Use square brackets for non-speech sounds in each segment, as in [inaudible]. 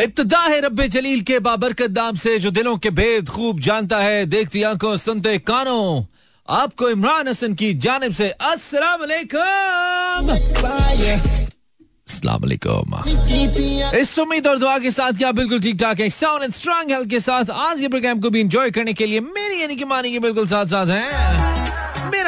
इब्तदा है रब्बे जलील के बाबरकत दाम से, जो दिलों के भेद खूब जानता है, देखती आँखों सुनते कानों। आपको इमरान हसन की जानब से अस्सलाम इस उम्मीद और दुआ के साथ क्या बिल्कुल ठीक ठाक है। साउंड एंड स्ट्रांग हेल्थ के साथ आज के प्रोग्राम को भी एंजॉय करने के लिए मेरी यानी कि मानी के बिल्कुल साथ साथ हैं।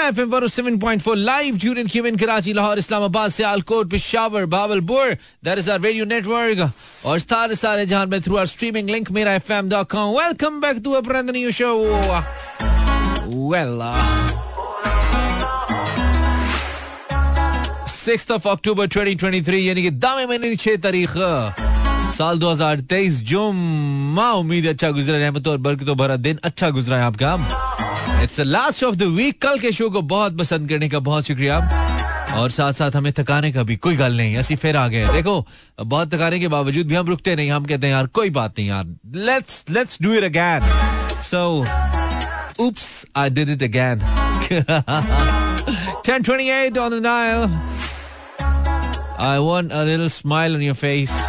मेरा एफएम पर 7.4 live tune in Karachi Lahore Islamabad Sialkot Peshawar Bahawalpur that is our radio network और सारे सारे जहाँ through our streaming link Mera FM dot com welcome back to brand new show well six of October 2023 यानी कि दामे महीने छह तारीख, साल 2023 जुम्मा। उम्मीद अच्छा गुजरा, रहमत और भरा दिन अच्छा गुजरा है आपका। It's last of the week कल के शो को बहुत पसंद करने का बहुत शुक्रिया। और साथ साथ हमें थकाने का भी कोई गल नहीं। ऐसी फिर आ गए। देखो, बहुत थकाने के बावजूद भी हम रुकते नहीं। हम कहते हैं, यार, कोई बात नहीं यार। Let's let's do it again so oops, i did it again. [laughs] 1028 on the dial. I want a little smile on your face.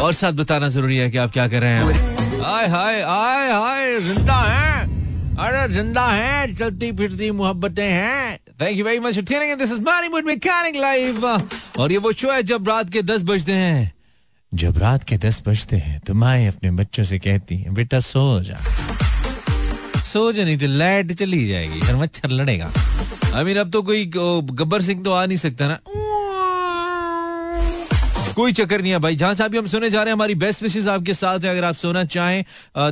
और साथ बताना ज़रूरी है कि आप क्या कर रहे हैं। हाय हाय हाय हाय, ज़िंदा हैं। अरे, ज़िंदा हैं, चलती फिरती मोहब्बतें हैं। Thank you very much tuning in this is Bollywood mechanic live और ये वो शो है जब रात के दस बजते हैं। जब रात के दस बजते हैं तो माए अपने बच्चों से कहती हैं, बेटा, सो जा। सो जा नहीं तो लाइट चली जाएगी फिर मच्छर लड़ेगा। आई मीन अब तो कोई गब्बर सिंह तो आ नहीं सकता ना। कोई चक्कर नहीं है भाई। जहाँ से भी हम सुने जा रहे हैं, हमारी बेस्ट विशेष आपके साथ है। अगर आप सोना चाहें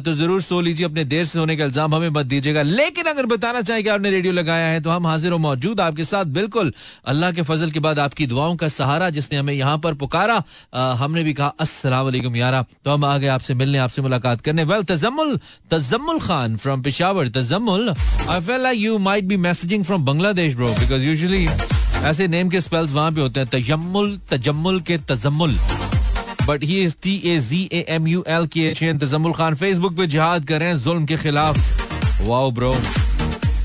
तो ज़रूर सो लीजिए, अपने देर से सोने का इल्ज़ाम हमें मत दीजिएगा। लेकिन अगर बताना चाहें कि आपने रेडियो लगाया है तो हम हाजिर और मौजूद आपके साथ। बिल्कुल, अल्लाह के फजल के बाद आपकी दुआओं का सहारा जिसने हमें यहाँ पर पुकारा हमने भी कहा, अस्सलाम यारा। तो हम आ गए आपसे मिलने, आपसे मुलाकात करने। Well Tajammul Tajammul Khan from Peshawar Tajammul I feel like you might be messaging from Bangladesh bro because usually ऐसे नेम के स्पेल्स वहाँ पे होते हैं, तजम्मुल तजम्मुल के Tajammul. But he is T A J M U L K H N Tajammul Khan. Facebook पे जिहाद कर रहे हैं जुल्म के खिलाफ। Wow bro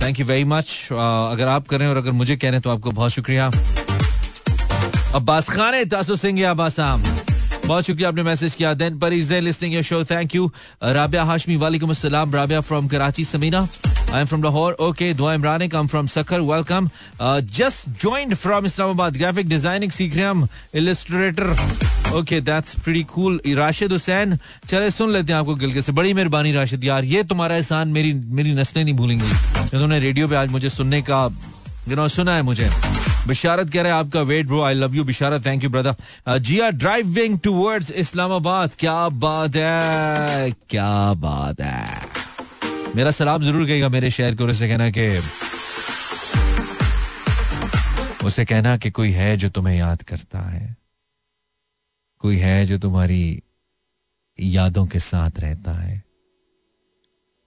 thank you very much अगर आप करें और अगर मुझे कह रहे हैं तो आपको बहुत शुक्रिया। अब्बास खान तासो सिंह अब्बास बहुत शुक्रिया आपने मैसेज किया। देन पर is listening your show thank you Rabia Hashmi, वालेकुम अस्सलाम। Rabia from Karachi, Samina. I am from Lahore okay Dua Imran come from Sukkur welcome just joined from Islamabad graphic designing सीख रहे हम illustrator okay that's pretty cool Rashid Hussain चले सुन लेते हैं आपको गिलगित से बड़ी मेहरबानी राशिद यार ये तुम्हारा एहसान मेरी मेरी नस्लें नहीं भूलेंगी तुमने रेडियो पे आज मुझे सुनने का यू सुना है मुझे बिशारत कह रहे हैं आपका wait bro I love you Bisharat thank you brother ji are driving towards Islamabad क्या बात है क्या बात है मेरा सलाम ज़रूर कहेगा मेरे शहर को उसे कहना कि उसे कहना कि कोई है जो तुम्हें याद करता है। कोई है जो तुम्हारी यादों के साथ रहता है।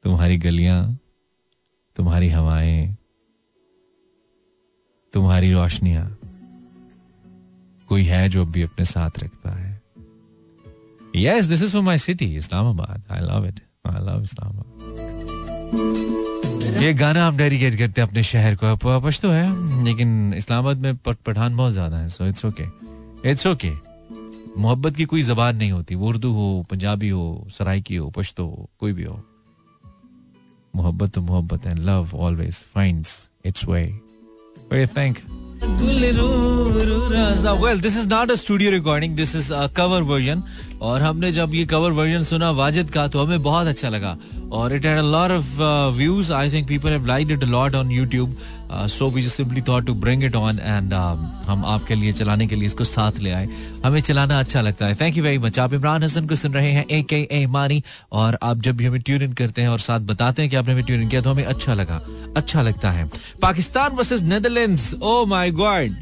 तुम्हारी गलियाँ, तुम्हारी हवाएँ, तुम्हारी रोशनियाँ, कोई है जो भी अपने साथ रखता है। Yes this is for my city Islamabad I love it I love Islamabad ये गाना आप डेडिकेट करते हैं अपने शहर को। पश्तो है लेकिन इस्लामाबाद में पठान बहुत ज़्यादा है so it's okay it's okay मोहब्बत की कोई जबान नहीं होती। वो उर्दू हो पंजाबी हो सराइकी हो पश्तो हो कोई भी हो। मोहब्बत तो मोहब्बत है। Love always finds its way thank well this is not a studio recording this is a cover version और हमने जब ये कवर वर्जन सुना वाजिद का तो हमें बहुत अच्छा लगा। और it had a lot of views I think people have liked it a lot on YouTube. So we just simply thought to bring it on and हम आपके लिए चलाने के लिए इसको साथ ले आए। हमें चलाना अच्छा लगता है। थैंक यू वेरी मच आप इमरान हसन को सुन रहे हैं ए के ए मानी और आप जब भी हमें ट्यून इन करते हैं और साथ बताते हैं कि आपने हमें ट्यून इन किया तो हमें अच्छा लगा। अच्छा लगता है। Pakistan versus Netherlands oh my God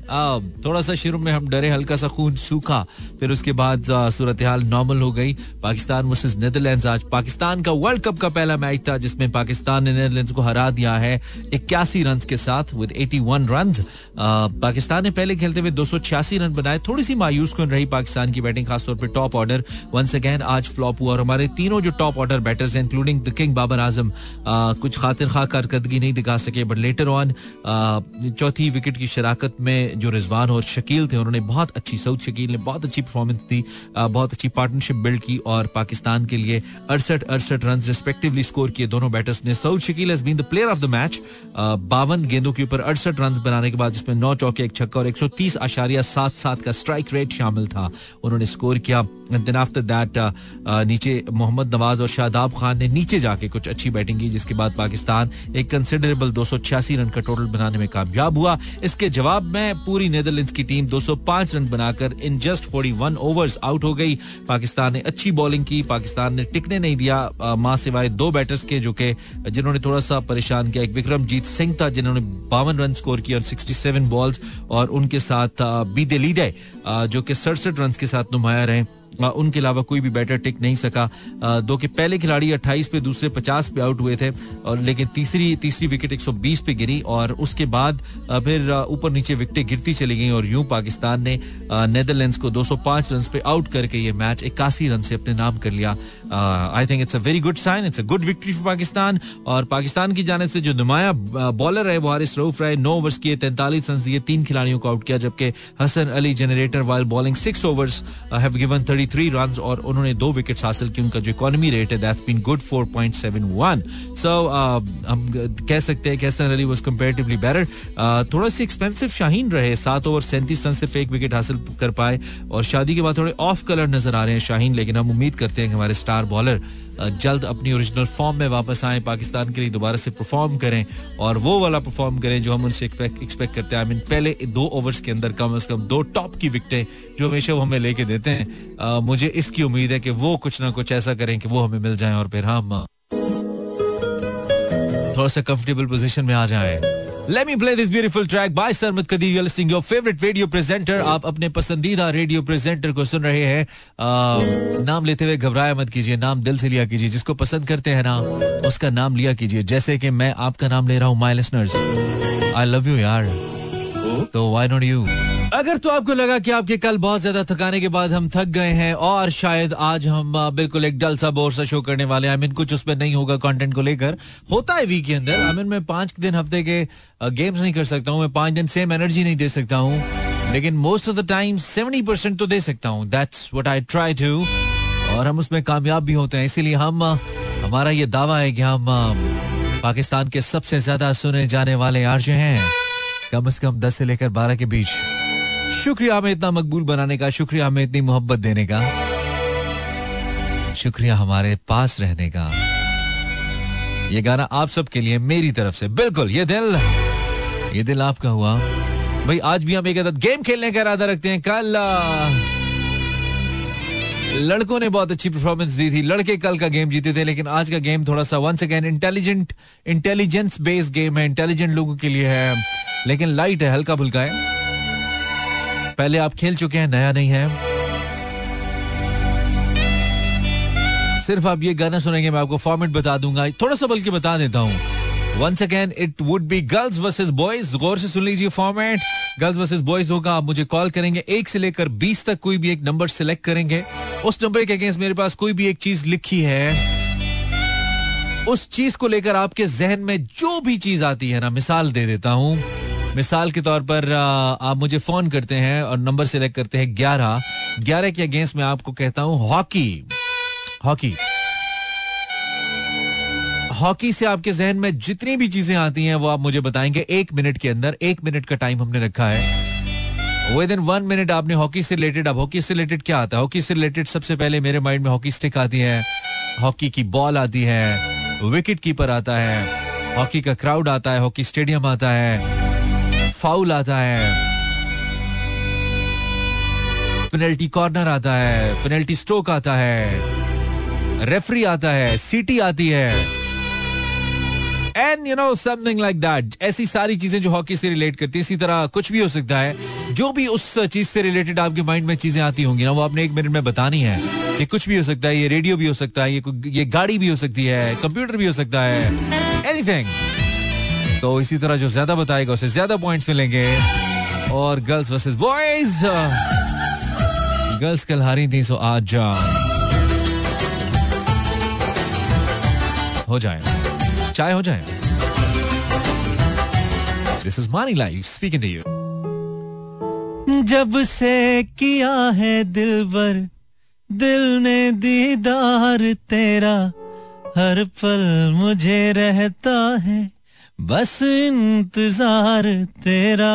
थोड़ा सा शुरू में हम डरे, हल्का सा खून सूखा। फिर उसके बाद सूरत हाल नॉर्मल हो गई। पाकिस्तान वर्सेस नेदरलैंड्स आज। पाकिस्तान का वर्ल्ड कप का पहला मैच था, जिसमें पाकिस्तान ने नीदरलैंड्स को हरा दिया है इक्यासी रन के साथ विद 81 रन पाकिस्तान ने पहले खेलते हुए दो रन बनाए। थोड़ी सी मायूस कौन रही पाकिस्तान की बैटिंग खासतौर पर टॉप ऑर्डर वंस अगेन आज फ्लॉप हुआ और हमारे तीनों जो टॉप ऑर्डर बैटर्स हैं including the king Babar Azam कुछ खातिर खा कारकर्दगी नहीं दिखा सके बट लेटर ऑन चौथी विकेट की शराकत में जो रिजवान और शकील थे, उन्होंने बहुत अच्छी सऊद शकील ने बहुत अच्छी परफॉर्मेंस दी बहुत अच्छी पार्टनरशिप बिल्ड की और पाकिस्तान के लिए अड़सठ अड़सठ रन रिस्पेक्टिवली स्कोर किए दोनों बैटर्स ने। Saud Shakeel has been the player of the match बावन गेंदों के ऊपर अड़सठ रन बनाने के बाद जिसमें नौ चौके, एक छक्का और एक सौ सात सात का स्ट्राइक रेट शामिल था। उन्होंने स्कोर किया। देन आफ्टर दैट नीचे मोहम्मद नवाज़ और शादाब खान ने नीचे जाके कुछ अच्छी बैटिंग की, जिसके बाद पाकिस्तान एक कंसिडरेबल दो रन का टोटल बनाने में कामयाब हुआ। इसके जवाब में पूरी नेदरलैंड्स की टीम 205 रन बनाकर इन जस्ट 41 ओवर्स आउट हो गई। पाकिस्तान ने अच्छी बॉलिंग की, पाकिस्तान ने टिकने नहीं दिया। माँ सिवाय दो बैटर्स के, जो के, जिन्होंने थोड़ा सा परेशान किया। एक विक्रमजीत सिंह था, जिन्होंने बावन रन स्कोर किया और सिक्सटी सेवन बॉल्स और उनके साथ बीदे लीडे जो कि सड़सठ रन के साथ नुमाया रहे। उनके अलावा कोई भी बैटर टिक नहीं सका। दो के पहले खिलाड़ी 28 पे, दूसरे 50 पे आउट हुए थे, और लेकिन तीसरी तीसरी विकेट 120 पे गिरी, और उसके बाद फिर ऊपर नीचे विकेटें गिरती चली गई, और यूँ पाकिस्तान ने नेदरलैंड्स को 205 रन पे आउट करके ये मैच इक्यासी रन से अपने नाम कर लिया। I think it's a very good sign it's a good victory for Pakistan, और पाकिस्तान की जानब से जो नुमाया बॉलर है वो हारिस रऊफ रहे नौ ओवर्स किए, तैंतालीस रन दिए, तीन खिलाड़ियों को आउट किया, जबकि Hasan Ali generator while bowling six overs have given thirty three run और उन्होंने दो विकेट हासिल की, उनका जो इकोनॉमी रेट है दैट्स बीन गुड 4.71 सो हम कह सकते हैं कि Hasan Ali was comparatively better थोड़ा सी एक्सपेंसिव शाहीन रहे, सात ओवर सैंतीस रन सिर्फ़ एक विकेट हासिल कर पाए और शादी के बाद थोड़े ऑफ़ कलर नज़र आ रहे हैं शाहीन लेकिन हम उम्मीद करते हैं कि हमारे स्टार बॉलर जल्द अपनी ओरिजिनल फॉर्म में वापस आए, पाकिस्तान के लिए दोबारा से परफॉर्म करें और वो वाला परफॉर्म करें जो हम उनसे एक्सपेक्ट करते हैं। आई मीन पहले दो ओवर्स के अंदर कम अज कम दो टॉप की विकटें जो हमेशा वो हमें लेके देते हैं। मुझे इसकी उम्मीद है कि वो कुछ ना कुछ ऐसा करें कि वो हमें मिल जाए और फिर हम थोड़ा सा कंफर्टेबल पोजिशन में आ जाएँ। Let me play this beautiful track by Sarmat Kadir. You're listening your favorite radio presenter. आप अपने पसंदीदा रेडियो प्रेजेंटर को सुन रहे हैं। नाम लेते हुए घबराया मत कीजिए नाम दिल से लिया कीजिए। जिसको पसंद करते हैं ना उसका नाम लिया कीजिए। जैसे कि मैं आपका नाम ले रहा हूँ my listeners I love you यार। तो वाई नॉट यू अगर तो आपको लगा कि आपके कल बहुत ज़्यादा थकाने के बाद हम थक गए हैं, और शायद आज हम बिल्कुल एक डल सा, बोर सा शो करने वाले हैं। आई मीन कुछ उसमें नहीं होगा कंटेंट को लेकर। होता है वीक के अंदर। आई मीन मैं पाँच दिन हफ़्ते के गेम्स नहीं कर सकता हूँ। मैं पाँच दिन सेम एनर्जी नहीं दे सकता हूँ। लेकिन most of the time seventy percent तो दे सकता हूँ। That's what I try to और हम उसमें कामयाब भी होते हैं। इसीलिए हम हमारा ये दावा है कि हम पाकिस्तान के सबसे ज़्यादा सुने जाने वाले आर्ज हैं। कम से कम दस से लेकर बारह के बीच। शुक्रिया हमें इतना मकबूल बनाने का, शुक्रिया हमें इतनी मोहब्बत देने का, शुक्रिया हमारे पास रहने का। ये गाना आप सबके लिए मेरी तरफ़ से, बिल्कुल, ये दिल ये दिल आपका हुआ। भाई, आज भी हम एक गेम खेलने का इरादा रखते हैं, कल लड़कों ने बहुत अच्छी परफॉर्मेंस दी थी, लड़के कल का गेम जीते थे, लेकिन आज का गेम थोड़ा सा once again intelligent intelligence based game है इंटेलिजेंट लोगों के लिए है, लेकिन लाइट है हल्का फुल्का है। पहले आप खेल चुके हैं, नया नहीं है। सिर्फ़ आप ये गाना सुनेंगे, मैं आपको फॉर्मेट बता दूँगा। थोड़ा सा बल्कि बता देता हूँ। Once again it would be girls versus boys गौर से सुन लीजिए फॉर्मेट गर्ल्स वर्सेस बॉयज़ होगा, आप मुझे कॉल करेंगे। एक से लेकर बीस तक कोई भी एक नंबर सिलेक्ट करेंगे। उस नंबर के अगेंस्ट मेरे पास कोई भी एक चीज़ लिखी है। उस चीज़ को लेकर आपके जहन में जो भी चीज़ आती है ना, मिसाल दे देता हूँ। मिसाल के तौर पर आप मुझे फ़ोन करते हैं और नंबर सिलेक्ट करते हैं ग्यारह। ग्यारह के अगेंस्ट में आपको कहता हूँ, हॉकी। हॉकी। हॉकी से आपके जहन में जितनी भी चीज़ें आती हैं, वो आप मुझे बताएँगे एक मिनट के अंदर। एक मिनट का टाइम हमने रखा है। विद इन वन मिनट आपने हॉकी से रिलेटेड अब हॉकी से रिलेटेड क्या आता है? हॉकी से रिलेटेड सबसे पहले मेरे माइंड में हॉकी स्टिक आती है। हॉकी की बॉल आती है। विकेट कीपर आता है। हॉकी का क्राउड आता है। हॉकी स्टेडियम आता है। फाउल आता है। पेनल्टी कॉर्नर आता है पेनल्टी स्ट्रोक आता है। रेफरी आता है सीटी आती है। And you know something like that ऐसी सारी चीज़ें जो हॉकी से रिलेट करती है। इसी तरह कुछ भी हो सकता है। जो भी उस चीज़ से रिलेटेड आपके माइंड में चीज़ें आती होंगी ना, वो आपने एक मिनट में बतानी है ये कुछ भी हो सकता है, ये रेडियो भी हो सकता है, ये ये गाड़ी भी हो सकती है कंप्यूटर भी हो सकता है एनीथिंग तो इसी तरह जो ज़्यादा बताएगा, उसे ज़्यादा पॉइंट्स मिलेंगे। और गर्ल्स वर्सेस बॉयज़ गर्ल्स कल हारी थी सो आज जा हो जाए। चाय हो जाए। This is Mani life speaking to you जब से किया है दिल बर दिल ने दीदार तेरा, हर पल मुझे रहता है। बस इंतज़ार तेरा।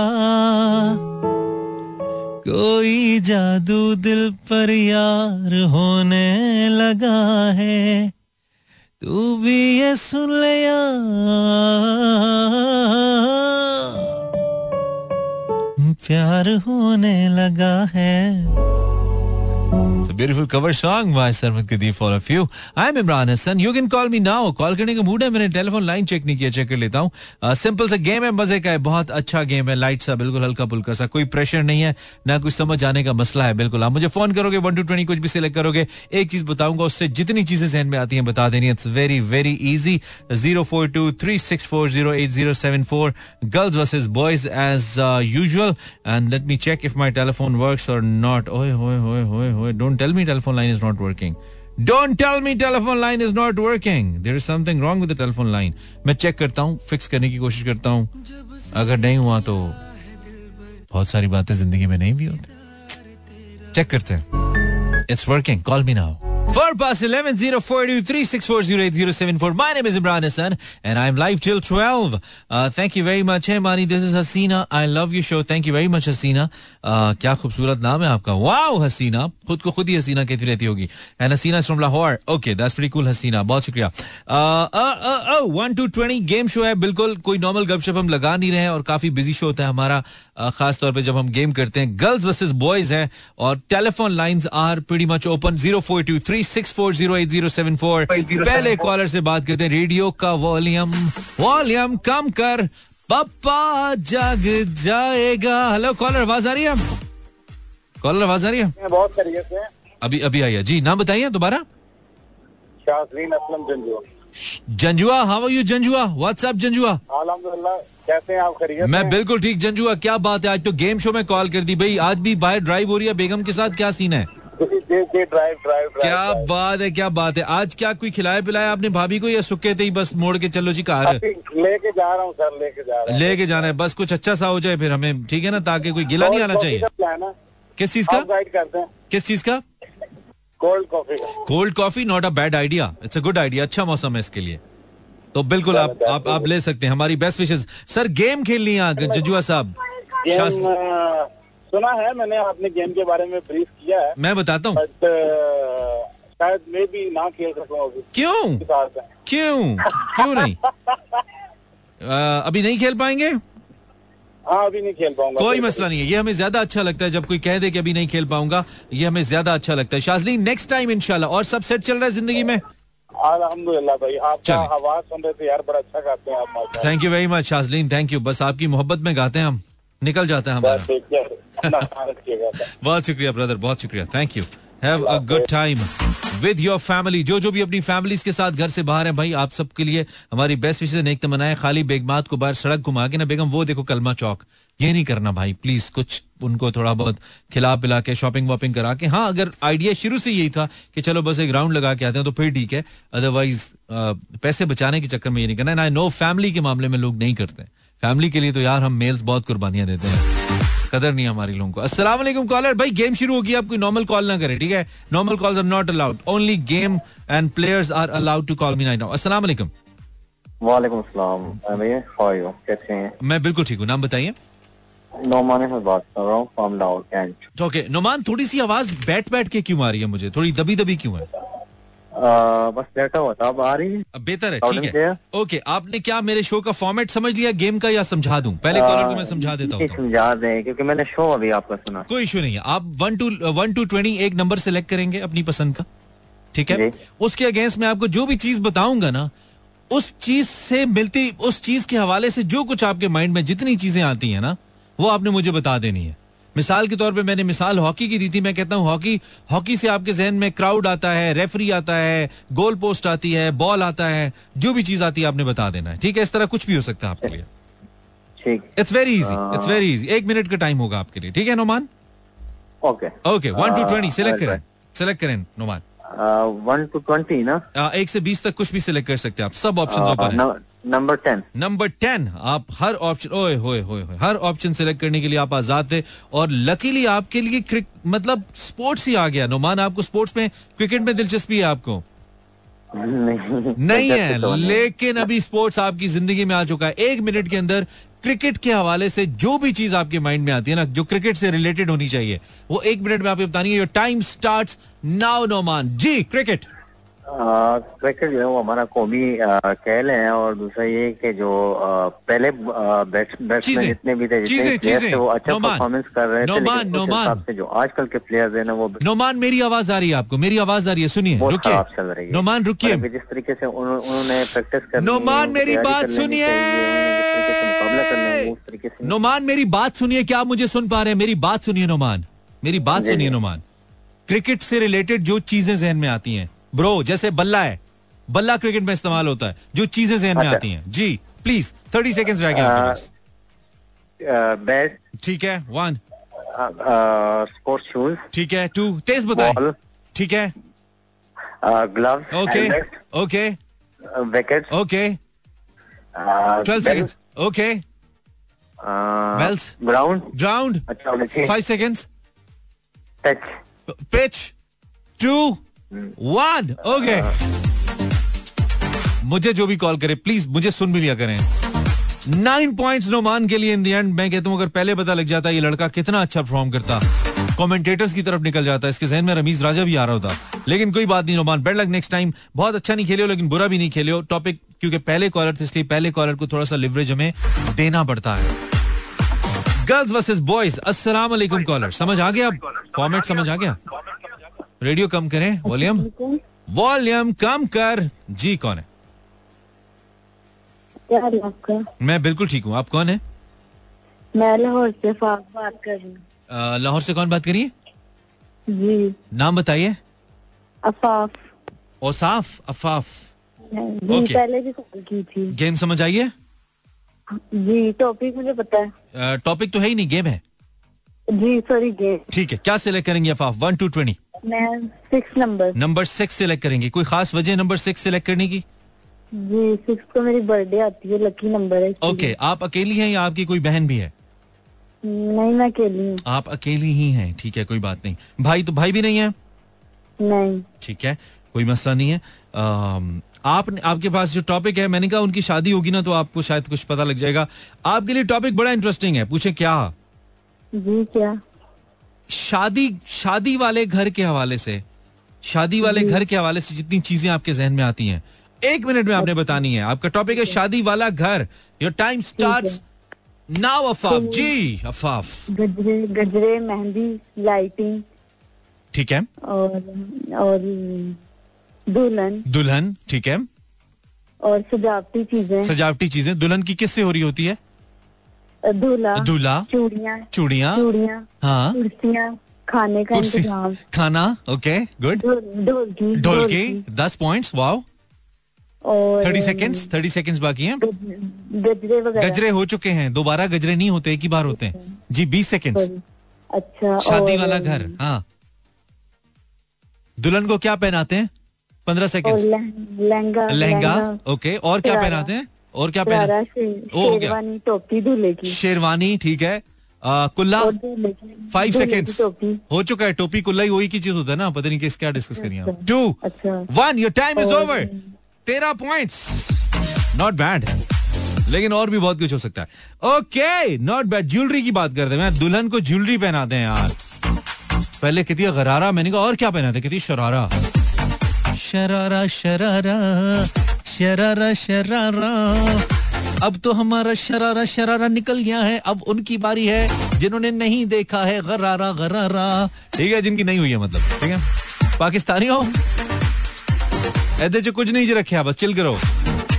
कोई जादू दिल पर यार होने लगा है। तू भी ये सुन लिया प्यार होने लगा है। Beautiful cover song by Sarmat Kadeer for a few. I'm Imran Hassan. You can call me now. Call करने का मूड है, मैंने टेलीफोन लाइन चेक नहीं किया चेक कर लेता हूँ सिंपल सा गेम है, मज़े का है, बहुत अच्छा गेम है लाइट सा, बिल्कुल हल्का फुल्का सा, कोई प्रेशर नहीं है, ना कुछ समझ आने का मसला है, बिल्कुल आप मुझे फ़ोन करोगे वन टू ट्वेंटी कुछ भी सिलेक्ट करोगे, एक चीज़ बताऊँगा, उससे जितनी चीज़ें जहन में आती हैं, बता देनी it's very very easy zero four two three six four zero eight zero seven four girls versus boys as usual and let me check if my telephone work और नॉट ओए होए होए होए होए don't don't tell me telephone line is not working. Don't tell me telephone line is not working there is something wrong with telephone line मैं check करता हूँ fix करने की कोशिश करता हूँ। अगर नहीं हुआ तो बहुत सारी बातें ज़िंदगी में नहीं भी होती। चेक करते हैं। It's working call me now Four past 11 042 My name is Imran Hassan and I'm live till 12. Uh, thank you very much. Hey Mani, this is Hasina. I love your show. Thank you very much Hasina. Uh, क्या खूबसूरत नाम है आपका wow हसीना खुद को खुद ही हसीना कहती रहती होगी and Haseena from Lahore okay that's pretty cool Haseena बहुत शुक्रिया one two twenty game show है बिल्कुल कोई नॉर्मल गपशप हम लगा नहीं रहे हैं और काफ़ी बिज़ी शो होता है हमारा uh, खास तौर पे जब हम गेम करते हैं गर्ल्स वर्सेस बॉयज़ हैं और telephone lines are pretty much open zero four two three six four zero eight zero seven four पहले कॉलर से बात करते हैं रेडियो का वॉल्यूम वॉल्यूम कम कर पप्पा जग जाएगा हेलो कॉलर आवाज़ आ रही है कॉलर आवाज़ आ रही है बहुत से अभी अभी आई है जी नाम बताइए दोबारा Janjua how you Janjua WhatsApp Janjua कैसे हैं आप खरीद मैं बिल्कुल ठीक जंजुआ क्या बात है आज तो गेम शो में कॉल कर दी भाई आज भी बाहर ड्राइव हो रही है बेगम के साथ क्या सीन है क्या बात है क्या बात है। आज क्या कोई खिलाया पिलाया आपने भाभी को या सुखे थे बस मोड़ के चलो जी कार? लेके जा रहा हूँ सर लेके जा रहा लेके जाना है बस कुछ अच्छा सा हो जाए फिर हमें ठीक है ना ताकि कोई गिला नहीं आना चाहिए। किस चीज़ का? गाइड करते हैं। किस चीज़ का? Cold coffee cold coffee not a bad idea it's a good idea अच्छा मौसम है इसके लिए। तो बिल्कुल आप आप आप ले सकते हैं हमारी बेस्ट विशेष सर गेम खेलनी है जजुआ साहब। सुना है मैंने आपने गेम के बारे में ब्रीफ किया है। मैं बताता हूँ। शायद मैं भी ना खेल सकूँ क्यों? क्यों? क्यों नहीं? [laughs] आ, अभी नहीं खेल पाएँगे? हाँ अभी नहीं खेल पाऊँगा। कोई मसला नहीं है। ये हमें ज़्यादा अच्छा लगता है जब कोई कह दे कि अभी नहीं खेल पाऊँगा। ये हमें ज़्यादा अच्छा लगता है। शाजली नेक्स्ट टाइम इनशाला और सब सेट चल रहा है ज़िंदगी में? अलहमदुल्ला भाई आपका आवाज़ सुन रहे थे यार बड़ा अच्छा गाते हैं आप thank you very much Shazleen. Thank you बस आपकी मोहब्बत में गाते हैं हम। निकल जाता है हमारा। बहुत शुक्रिया ब्रदर बहुत शुक्रिया। Thank you have a good time with your family जो जो भी अपनी फैमिली के साथ घर से बाहर है भाई आप सबके लिए हमारी बेस्ट विशेष नेक तमनाएँ खाली बेगमात को बाहर सड़क घुमा के ना बेगम वो देखो कलमा चौक। ये नहीं करना भाई प्लीज़ कुछ उनको थोड़ा बहुत खिला पिला के शॉपिंग वॉपिंग करा के। हाँ अगर आइडिया शुरू से यही था कि चलो बस एक राउंड लगा के आते हैं तो फिर ठीक है। अदरवाइज़ पैसे बचाने के चक्कर में ये नहीं करना। आई नो फैमिली के मामले में लोग नहीं करते। फैमिली के लिए तो यार हम मेल्स बहुत कुर्बानियाँ देते हैं। कदर नहीं हमारी लोगों को। अस्सलाम वालेकुम कॉलर भाई गेम शुरू होगी आप कोई नॉर्मल कॉल ना करें ठीक है? Normal calls are not allowed only game and players are allowed to call me right now अस्सलाम वालेकुम वालेकुम अस्सलाम हाउ आर यू कैसे हैं? मैं बिल्कुल ठीक हूँ। नाम बताइए। नोमान से बात कर रहा हूँ from down cantt okay Noman थोड़ी सी आवाज़ बैठ बैठ के क्यों आ रही है मुझे? थोड़ी दबी दबी क्यों है? बस बैठा हुआ था अब आ रही है। अब बेहतर है ठीक है। ओके आपने क्या मेरे शो का फॉर्मेट समझ लिया गेम का या समझा दूँ? पहले कॉलर को मैं समझा देता हूँ समझा दें क्योंकि मैंने शो अभी आपका सुना। कोई इशू नहीं है। आप one two one two twenty एक नंबर सेलेक्ट करेंगे अपनी पसंद का ठीक है? उसके अगेंस्ट मैं आपको जो भी चीज़ बताऊँगा ना उस चीज़ से मिलती उस चीज़ के हवाले से जो कुछ आपके माइंड में जितनी चीज़ें आती है ना वो आपने मुझे बता देनी है। मिसाल के तौर पे मैंने मिसाल हॉकी की दी थी मैं कहता हूँ हॉकी हॉकी से आपके जहन में क्राउड आता है रेफरी आता है गोल पोस्ट आती है बॉल आता है जो भी चीज़ आती है आपने बता देना है ठीक है? इस तरह कुछ भी हो सकता है आपके लिए। It's very easy it's very easy एक मिनट का टाइम होगा आपके लिए ठीक है Noman okay okay one two twenty select करें सिलेक्ट करें नोमान वन टू ट्वेंटी ना एक से बीस तक कुछ भी सिलेक्ट कर सकते हैं आप सब ऑप्शन ओपन है। नंबर टेन नंबर टेन आप हर ऑप्शन ओए होए होए हर ऑप्शन सिलेक्ट करने के लिए आप आज़ाद थे और लकीली आपके लिए क्रिक मतलब स्पोर्ट्स ही आ गया। नुमान आपको स्पोर्ट्स में क्रिकेट में दिलचस्पी है आपको? नहीं, नहीं है [laughs] लेकिन अभी स्पोर्ट्स आपकी ज़िंदगी में आ चुका है। एक मिनट के अंदर क्रिकेट के हवाले से जो भी चीज़ आपके माइंड में आती है ना जो क्रिकेट से रिलेटेड होनी चाहिए वो एक मिनट में आप बतानी your time start now Noman ji cricket cricket जो है वो हमारा कौमी खेल है और दूसरा ये कि जो आ, पहले बैट्समैन जितने भी थे जितने प्लेयर थे वो अच्छा परफॉर्मेंस कर रहे थे नोमान नोमान। से जो आजकल के प्लेयर्स है ना वो नोमान मेरी आवाज़ आ रही है आपको मेरी आवाज़ आ रही है सुनिए रुकिए। चल रही है। नोमान रुकिए। जिस तरीके से उन्होंने प्रैक्टिस कर नोमान मेरी बात सुनिए। नोमान मेरी बात सुनिए क्या आप मुझे सुन पा रहे हैं? मेरी बात सुनिए नोमान। मेरी बात सुनिए नोमान। क्रिकेट से रिलेटेड जो चीज़ें जहन में आती हैं ब्रो जैसे बल्ला है बल्ला क्रिकेट में इस्तेमाल होता है जो चीज़ें जहन में अच्छा। आती हैं। जी प्लीज़ थर्टी सेकेंड रह गया बैट। ठीक है वन स्पोर्ट्स शूज़ ठीक है टू तेज बताए। ठीक है। Glove okay okay wicket okay twelve second okay bells ground ground five seconds pitch two one okay मुझे जो भी कॉल करे प्लीज़ मुझे सुन भी लिया करें. नाइन पॉइंट्स नोमान के लिए इन दी एंड मैं कहता हूँ अगर पहले पता लग जाता ये लड़का कितना अच्छा परफॉर्म करता. कमेंटेटर्स की तरफ़ निकल जाता है इसके जहन में रमीज राजा भी आ रहा होता. लेकिन कोई बात नहीं Noman bad luck next time बहुत अच्छा नहीं खेले हो लेकिन बुरा भी नहीं खेले हो. टॉपिक क्योंकि पहले कॉलर थे इसलिए पहले कॉलर को थोड़ा सा लिवरेज हमें देना पड़ता है. गर्ल्स वर्सेस बॉयज़ अस्सलाम वालेकुम कॉलर समझ आ गया फॉर्मेट समझ आ गया? रेडियो कम करें वॉल्यूम। वॉल्यूम कम कर। जी कौन है? क्या मैं बिल्कुल ठीक हूँ। आप कौन है? मैं लाहौर से बात कर रही हूँ। लाहौर से कौन बात करिए जी। नाम बताइए। अफाफ। ओसाफ अफाफ। जी okay. पहले भी कॉल की थी। गेम समझ आइए जी टॉपिक मुझे पता है। टॉपिक तो है ही नहीं गेम है। जी सॉरी गेम। ठीक है क्या सिलेक्ट करेंगे Afaf? One two twenty. Six number number six select करेंगे। कोई खास वजह नंबर सिक्स सिलेक्ट करने की? जी सिक्स को मेरी बर्थडे आती है लकी नंबर है ओके आप अकेली हैं या आपकी कोई बहन भी है? नहीं मैं अकेली हूँ। आप अकेली ही हैं ठीक है कोई बात नहीं। भाई तो भाई भी नहीं है? नहीं। ठीक है कोई मसला नहीं है। आप आपके पास जो टॉपिक है मैंने कहा उनकी शादी होगी ना तो आपको शायद कुछ पता लग जाएगा। आपके लिए टॉपिक बड़ा इंटरेस्टिंग है पूछे क्या? जी क्या? शादी शादी वाले घर के हवाले से शादी वाले घर के हवाले से जितनी चीज़ें आपके जहन में आती हैं एक मिनट में आपने बतानी है। आपका टॉपिक है शादी वाला घर। Your time start now Afaf ji Afaf गजरे गजरे मेहंदी लाइटिंग ठीक है। और और दुल्हन। दुल्हन ठीक है। और सजावटी चीज़ें। सजावटी चीज़ें। दुल्हन की किससे हो रही होती है? दूल्हा दूल्हा चूड़िया चूड़िया चूड़िया हाँ। कुर्सियाँ खाने का इंतज़ाम। खाना ओके गुड। ढोलकी ढोलकी दस पॉइंट्स वाओ और थर्टी सेकेंड्स थर्टी सेकेंड्स बाकी हैं। गजरे वगैरह। गजरे हो चुके हैं दोबारा गजरे नहीं होते एक ही बार होते हैं। जी बीस सेकेंड्स अच्छा शादी वाला घर हाँ। दुल्हन को क्या पहनाते हैं? पंद्रह सेकेंड लहंगा लहंगा ओके और क्या पहनाते हैं? और क्या पहना? शेरवानी टोपी दूल्हे की शेरवानी ठीक है। कुल्ला? फाइव सेकेंड हो चुका है टोपी कुल्ला ही वही की चीज़ होता है ना। पता नहीं किस क्या डिस्कस करिए two one your time is over तेरह पॉइंट्स नॉट बैड लेकिन और भी बहुत कुछ हो सकता है। ओके नॉट बैड ज्वेलरी की बात करते हैं। दुल्हन को ज्वेलरी पहनाते हैं यार। पहले कितनी गरारा? मैंने कहा और क्या पहनाते? कितनी शरारा। शरारा शरारा। शरारा शरारा। अब तो हमारा शरारा शरारा निकल गया है। अब उनकी बारी है, जिन्होंने नहीं देखा है गरारा गरारा। ठीक है, जिनकी नहीं हुई है मतलब ठीक है? पाकिस्तानी हो? ऐसे जो कुछ नहीं जी रखे बस चिल करो।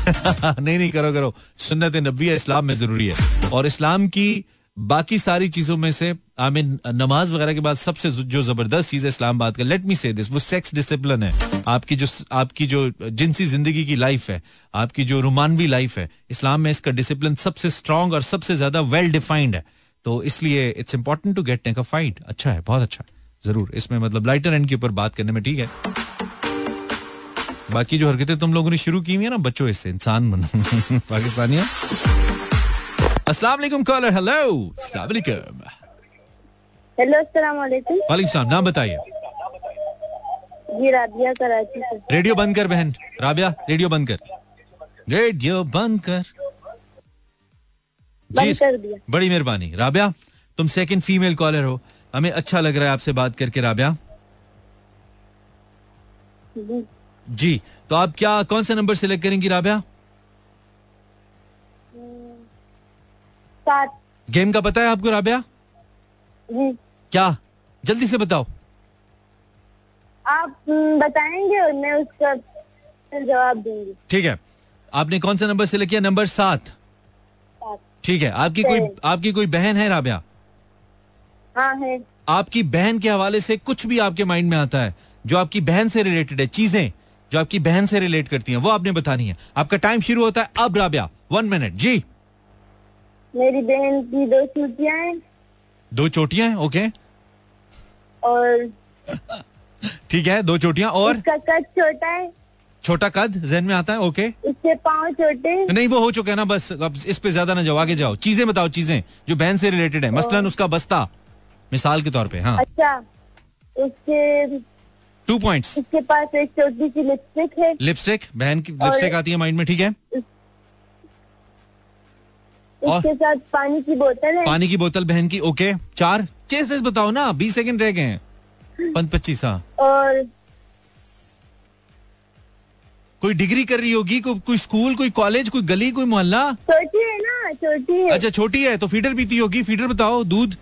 [laughs] नहीं नहीं, करो करो। सुन्नत नबी इस्लाम में ज़रूरी है। और इस्लाम की बाकी सारी चीज़ों में से आई मीन नमाज़ वगैरह के बाद सबसे जो ज़बरदस्त चीज़ है इस्लामाबाद का लेट मी से दिस वो सेक्स डिसिप्लिन है। आपकी जो आपकी जो जिनसी ज़िंदगी की लाइफ है, आपकी जो रोमानवी लाइफ है, इस्लाम में इसका डिसिप्लिन सबसे स्ट्रांग और सबसे ज़्यादा वेल डिफाइंड है। तो इसलिए it's important to get take a fight अच्छा है, बहुत अच्छा। ज़रूर, इसमें मतलब लाइटर एंड के ऊपर बात करने में ठीक है। बाकी जो हरकतें तुम लोगों ने शुरू की हुई है ना, बच्चों, इससे इंसान बनो [laughs] पाकिस्तानिया। अस्सलाम वालेकुम कॉलर हेलो अस्सलाम वालेकुम हेलो अस्सलाम वालेकुम वालेकुम सलाम नाम बताइए जी राबिया कराची से रेडियो बंद कर बहन राबिया रेडियो बंद कर रेडियो बंद कर जी कर दिया बड़ी मेहरबानी राबिया तुम सेकंड फीमेल कॉलर हो हमें अच्छा लग रहा है आपसे बात करके राबिया जी तो आप क्या कौन सा नंबर सिलेक्ट करेंगी राबिया सात गेम का पता है आपको राबिया? क्या? जल्दी से बताओ। आप बताएँगे और मैं उसका जवाब दूँगी। ठीक है। आपने कौन सा नंबर सिलेक्ट किया? नंबर सात। ठीक है। आपकी कोई आपकी कोई बहन है राबिया? हाँ है। आपकी बहन के हवाले से कुछ भी आपके माइंड में आता है जो आपकी बहन से रिलेटेड है चीज़ें जो आपकी बहन से रिलेट करती हैं वो आपने बतानी है। आपका टाइम शुरू होता है अब राबिया। वन मिनट जी। मेरी बहन की दो चोटियाँ हैं। दो चोटियाँ हैं ओके और [laughs] ठीक है दो चोटियाँ और? उसका कद छोटा है। छोटा कद जहन में आता है ओके उसके पाँव छोटे नहीं वो हो चुका है ना बस अब इस पे ज़्यादा ना जाओ आगे जाओ। चीज़ें बताओ चीज़ें जो बहन से रिलेटेड है। मसलन उसका बस्ता मिसाल के तौर पे हाँ। अच्छा उसके टू पॉइंट्स उसके पास एक छोटी सी लिपस्टिक है। लिपस्टिक बहन की लिपस्टिक आती है माइंड में ठीक है? उसके साथ पानी की बोतल है। पानी की बोतल बहन की ओके चार। चेसेस बताओ ना बीस सेकंड रह गए हैं। [laughs] पंच पच्चीस हाँ। और कोई डिग्री कर रही होगी को, कोई स्कूल कोई कॉलेज कोई गली कोई मोहल्ला? छोटी है ना छोटी है। अच्छा छोटी है तो फीडर पीती होगी। फीडर बताओ दूध?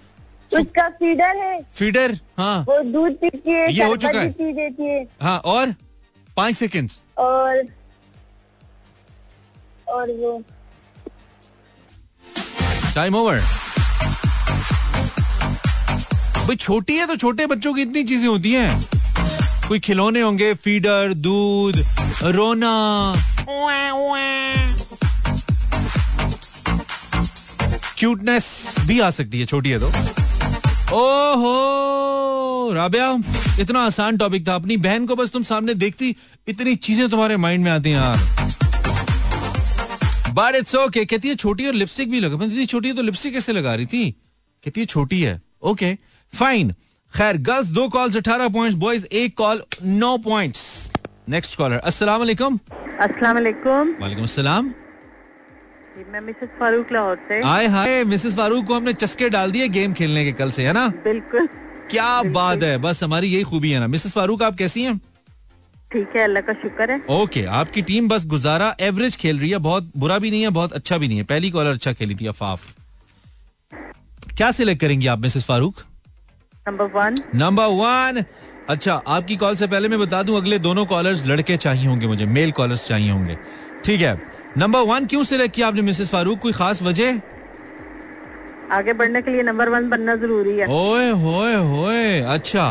उसका फीडर है। फीडर हाँ। वो दूध पीती है ये हो चुका है। पी देती है। हाँ और पाँच सेकंड और और वो टाइम ओवर भाई छोटी है तो छोटे बच्चों की इतनी चीज़ें होती हैं। कोई खिलौने होंगे, फीडर, दूध, रोना। क्यूटनेस भी आ सकती है, छोटी है तो। ओहो, राबिया, इतना आसान टॉपिक था। अपनी बहन को बस तुम सामने देखती, इतनी चीज़ें तुम्हारे माइंड में आती हैं यार। बट इट्स ओके कहती है छोटी और लिपस्टिक भी लगा दीदी छोटी है तो लिपस्टिक कैसे लगा रही थी? कहती है छोटी है. ओके फाइन खैर गर्ल्स दो कॉल्स अठारह पॉइंट्स बॉयज़ एक कॉल नौ पॉइंट्स नेक्स्ट कॉलर अस्सलाम वालेकुम अस्सलाम वालेकुम वालेकुम अस्सलाम मैं मिसेस फारूक लाहौर से। आए हाय मिसेस फारूक को हमने चस्के डाल दिए गेम खेलने के कल से है ना? बिल्कुल। क्या बिल्कुल। बात है। बस हमारी यही खूबी है ना। मिसेस फारूक आप कैसी हैं? ठीक है अल्लाह का शुक्र है। ओके आपकी टीम बस गुजारा एवरेज खेल रही है बहुत बुरा भी नहीं है बहुत अच्छा भी नहीं है। पहली कॉलर अच्छा खेली थी अफाफ। क्या सिलेक्ट करेंगी आप missus Farooq number one number one अच्छा आपकी कॉल से पहले मैं बता दूँ अगले दोनों कॉलर्स लड़के चाहिए होंगे मुझे मेल कॉलर्स चाहिए होंगे। ठीक है नंबर वन क्यों सिलेक्ट किया आपने मिसेस फारूक कोई खास वजह? आगे बढ़ने के लिए नंबर वन बनना ज़रूरी है। ओए होए होए अच्छा।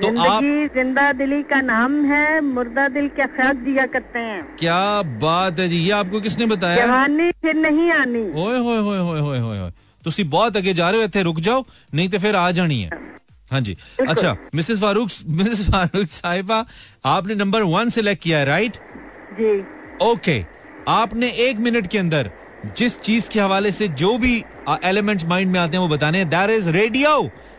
तो आप ज़िंदा दिली का नाम है मुर्दा दिल क्या ख्याल दिया करते हैं। क्या बात है जी ये आपको किसने बताया? जवानी फिर नहीं आनी। ओए होए होए होए होए होए ਤੁਸੀਂ बहुत आगे जा रहे हो थे रुक जाओ नहीं तो फिर आ जानी है। हाँ जी। अच्छा मिसेस फारूक मिसेस फारूक साहिबा आपने नंबर वन सिलेक्ट किया है राइट? जी। ओके। आपने एक मिनट के अंदर जिस चीज़ के हवाले से जो भी एलिमेंट्स माइंड में आते हैं वो बताने दैट इज़ रेडियो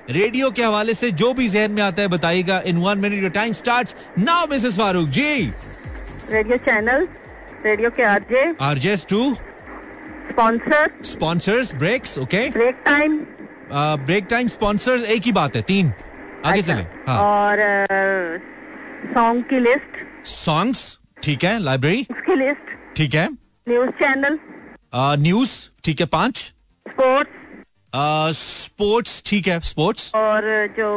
रेडियो के हवाले से जो भी जहन में आता है बताइएगा। In one minute your time start now missus Farooq ji. Radio channel radio के RJ RJs to sponsor sponsors breaks okay break time break time sponsors एक ही बात है तीन। आगे अच्छा, चले हाँ। और सॉन्ग uh, की लिस्ट सॉन्ग्स ठीक है लाइब्रेरी उसकी लिस्ट ठीक है। न्यूज़ चैनल न्यूज़ ठीक है पाँच। स्पोर्ट्स स्पोर्ट्स ठीक है स्पोर्ट्स और जो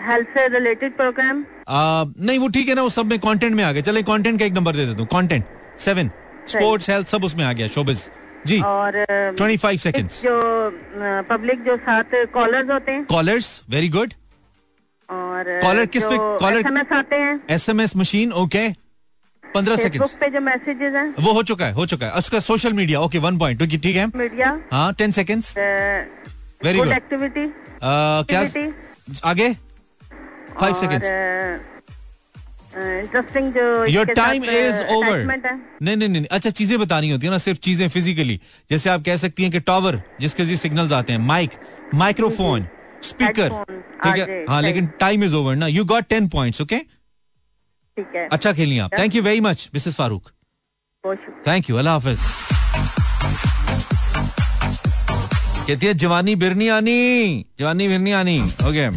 हेल्थ से रिलेटेड प्रोग्राम नहीं वो ठीक है ना वो सब में कंटेंट में आ गया चले कंटेंट का एक नंबर दे देता हूँ। कंटेंट सेवन स्पोर्ट्स हेल्थ सब उसमें आ गया शोबिस जी। और ट्वेंटी फाइव सेकेंड जो पब्लिक जो साथ कॉलर्स होते हैं? कॉलर्स वेरी गुड और कॉलर किस पे कॉलर एसएमएस आते हैं? एसएमएस मशीन ओके पंद्रह सेकंड पे जो मैसेजेस हैं। वो हो चुका है हो चुका है। उसका social media okay one point ठीक है। मीडिया हाँ ten seconds very good activity क्या आगे? Five second interesting your time is over नहीं नहीं नहीं अच्छा चीज़ें बतानी होती है ना सिर्फ़ चीज़ें फिजिकली जैसे आप कह सकती हैं कि टॉवर जिसके जी सिग्नल्स आते हैं। माइक माइक्रोफोन स्पीकर ठीक है? हाँ लेकिन टाइम इज़ ओवर ना। You got ten points okay ठीक है। अच्छा खेली आप। Thank you very much Mrs Farooq thank you अल्लाह हाफिज कहती है जवानी बिरनी आनी जवानी बिरनी आनी. Okay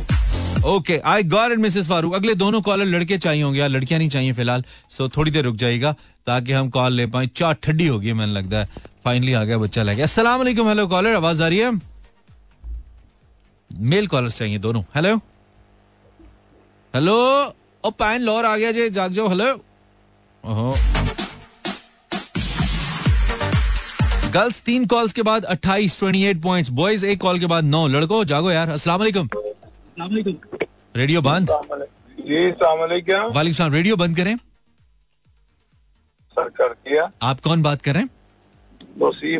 okay I got it Mrs Farooq अगले दोनों कॉलर लड़के चाहिए होंगे लड़कियाँ नहीं चाहिए फ़िलहाल सो थोड़ी देर रुक जाएगा ताकि हम कॉल ले पाए। चार ठंडी होगी मैंने लगता है। फाइनली आ गया बच्चा लग गया वालेकुम हेलो कॉलर आवाज़ आ रही है? मेल कॉलर चाहिए दोनों। हेलो हेलो ओ पैन लॉर आ गया जे जाग जाओ हेलो गर्ल्स तीन कॉल्स के बाद 28 28 पॉइंट्स बॉयज़ एक कॉल के बाद नौ। लड़को जागो यार। अस्सलाम वालेकुम। रेडियो बंद। जी वालेकुम। रेडियो बंद करें। सर कर दिया। आप कौन बात कर रहे हैं?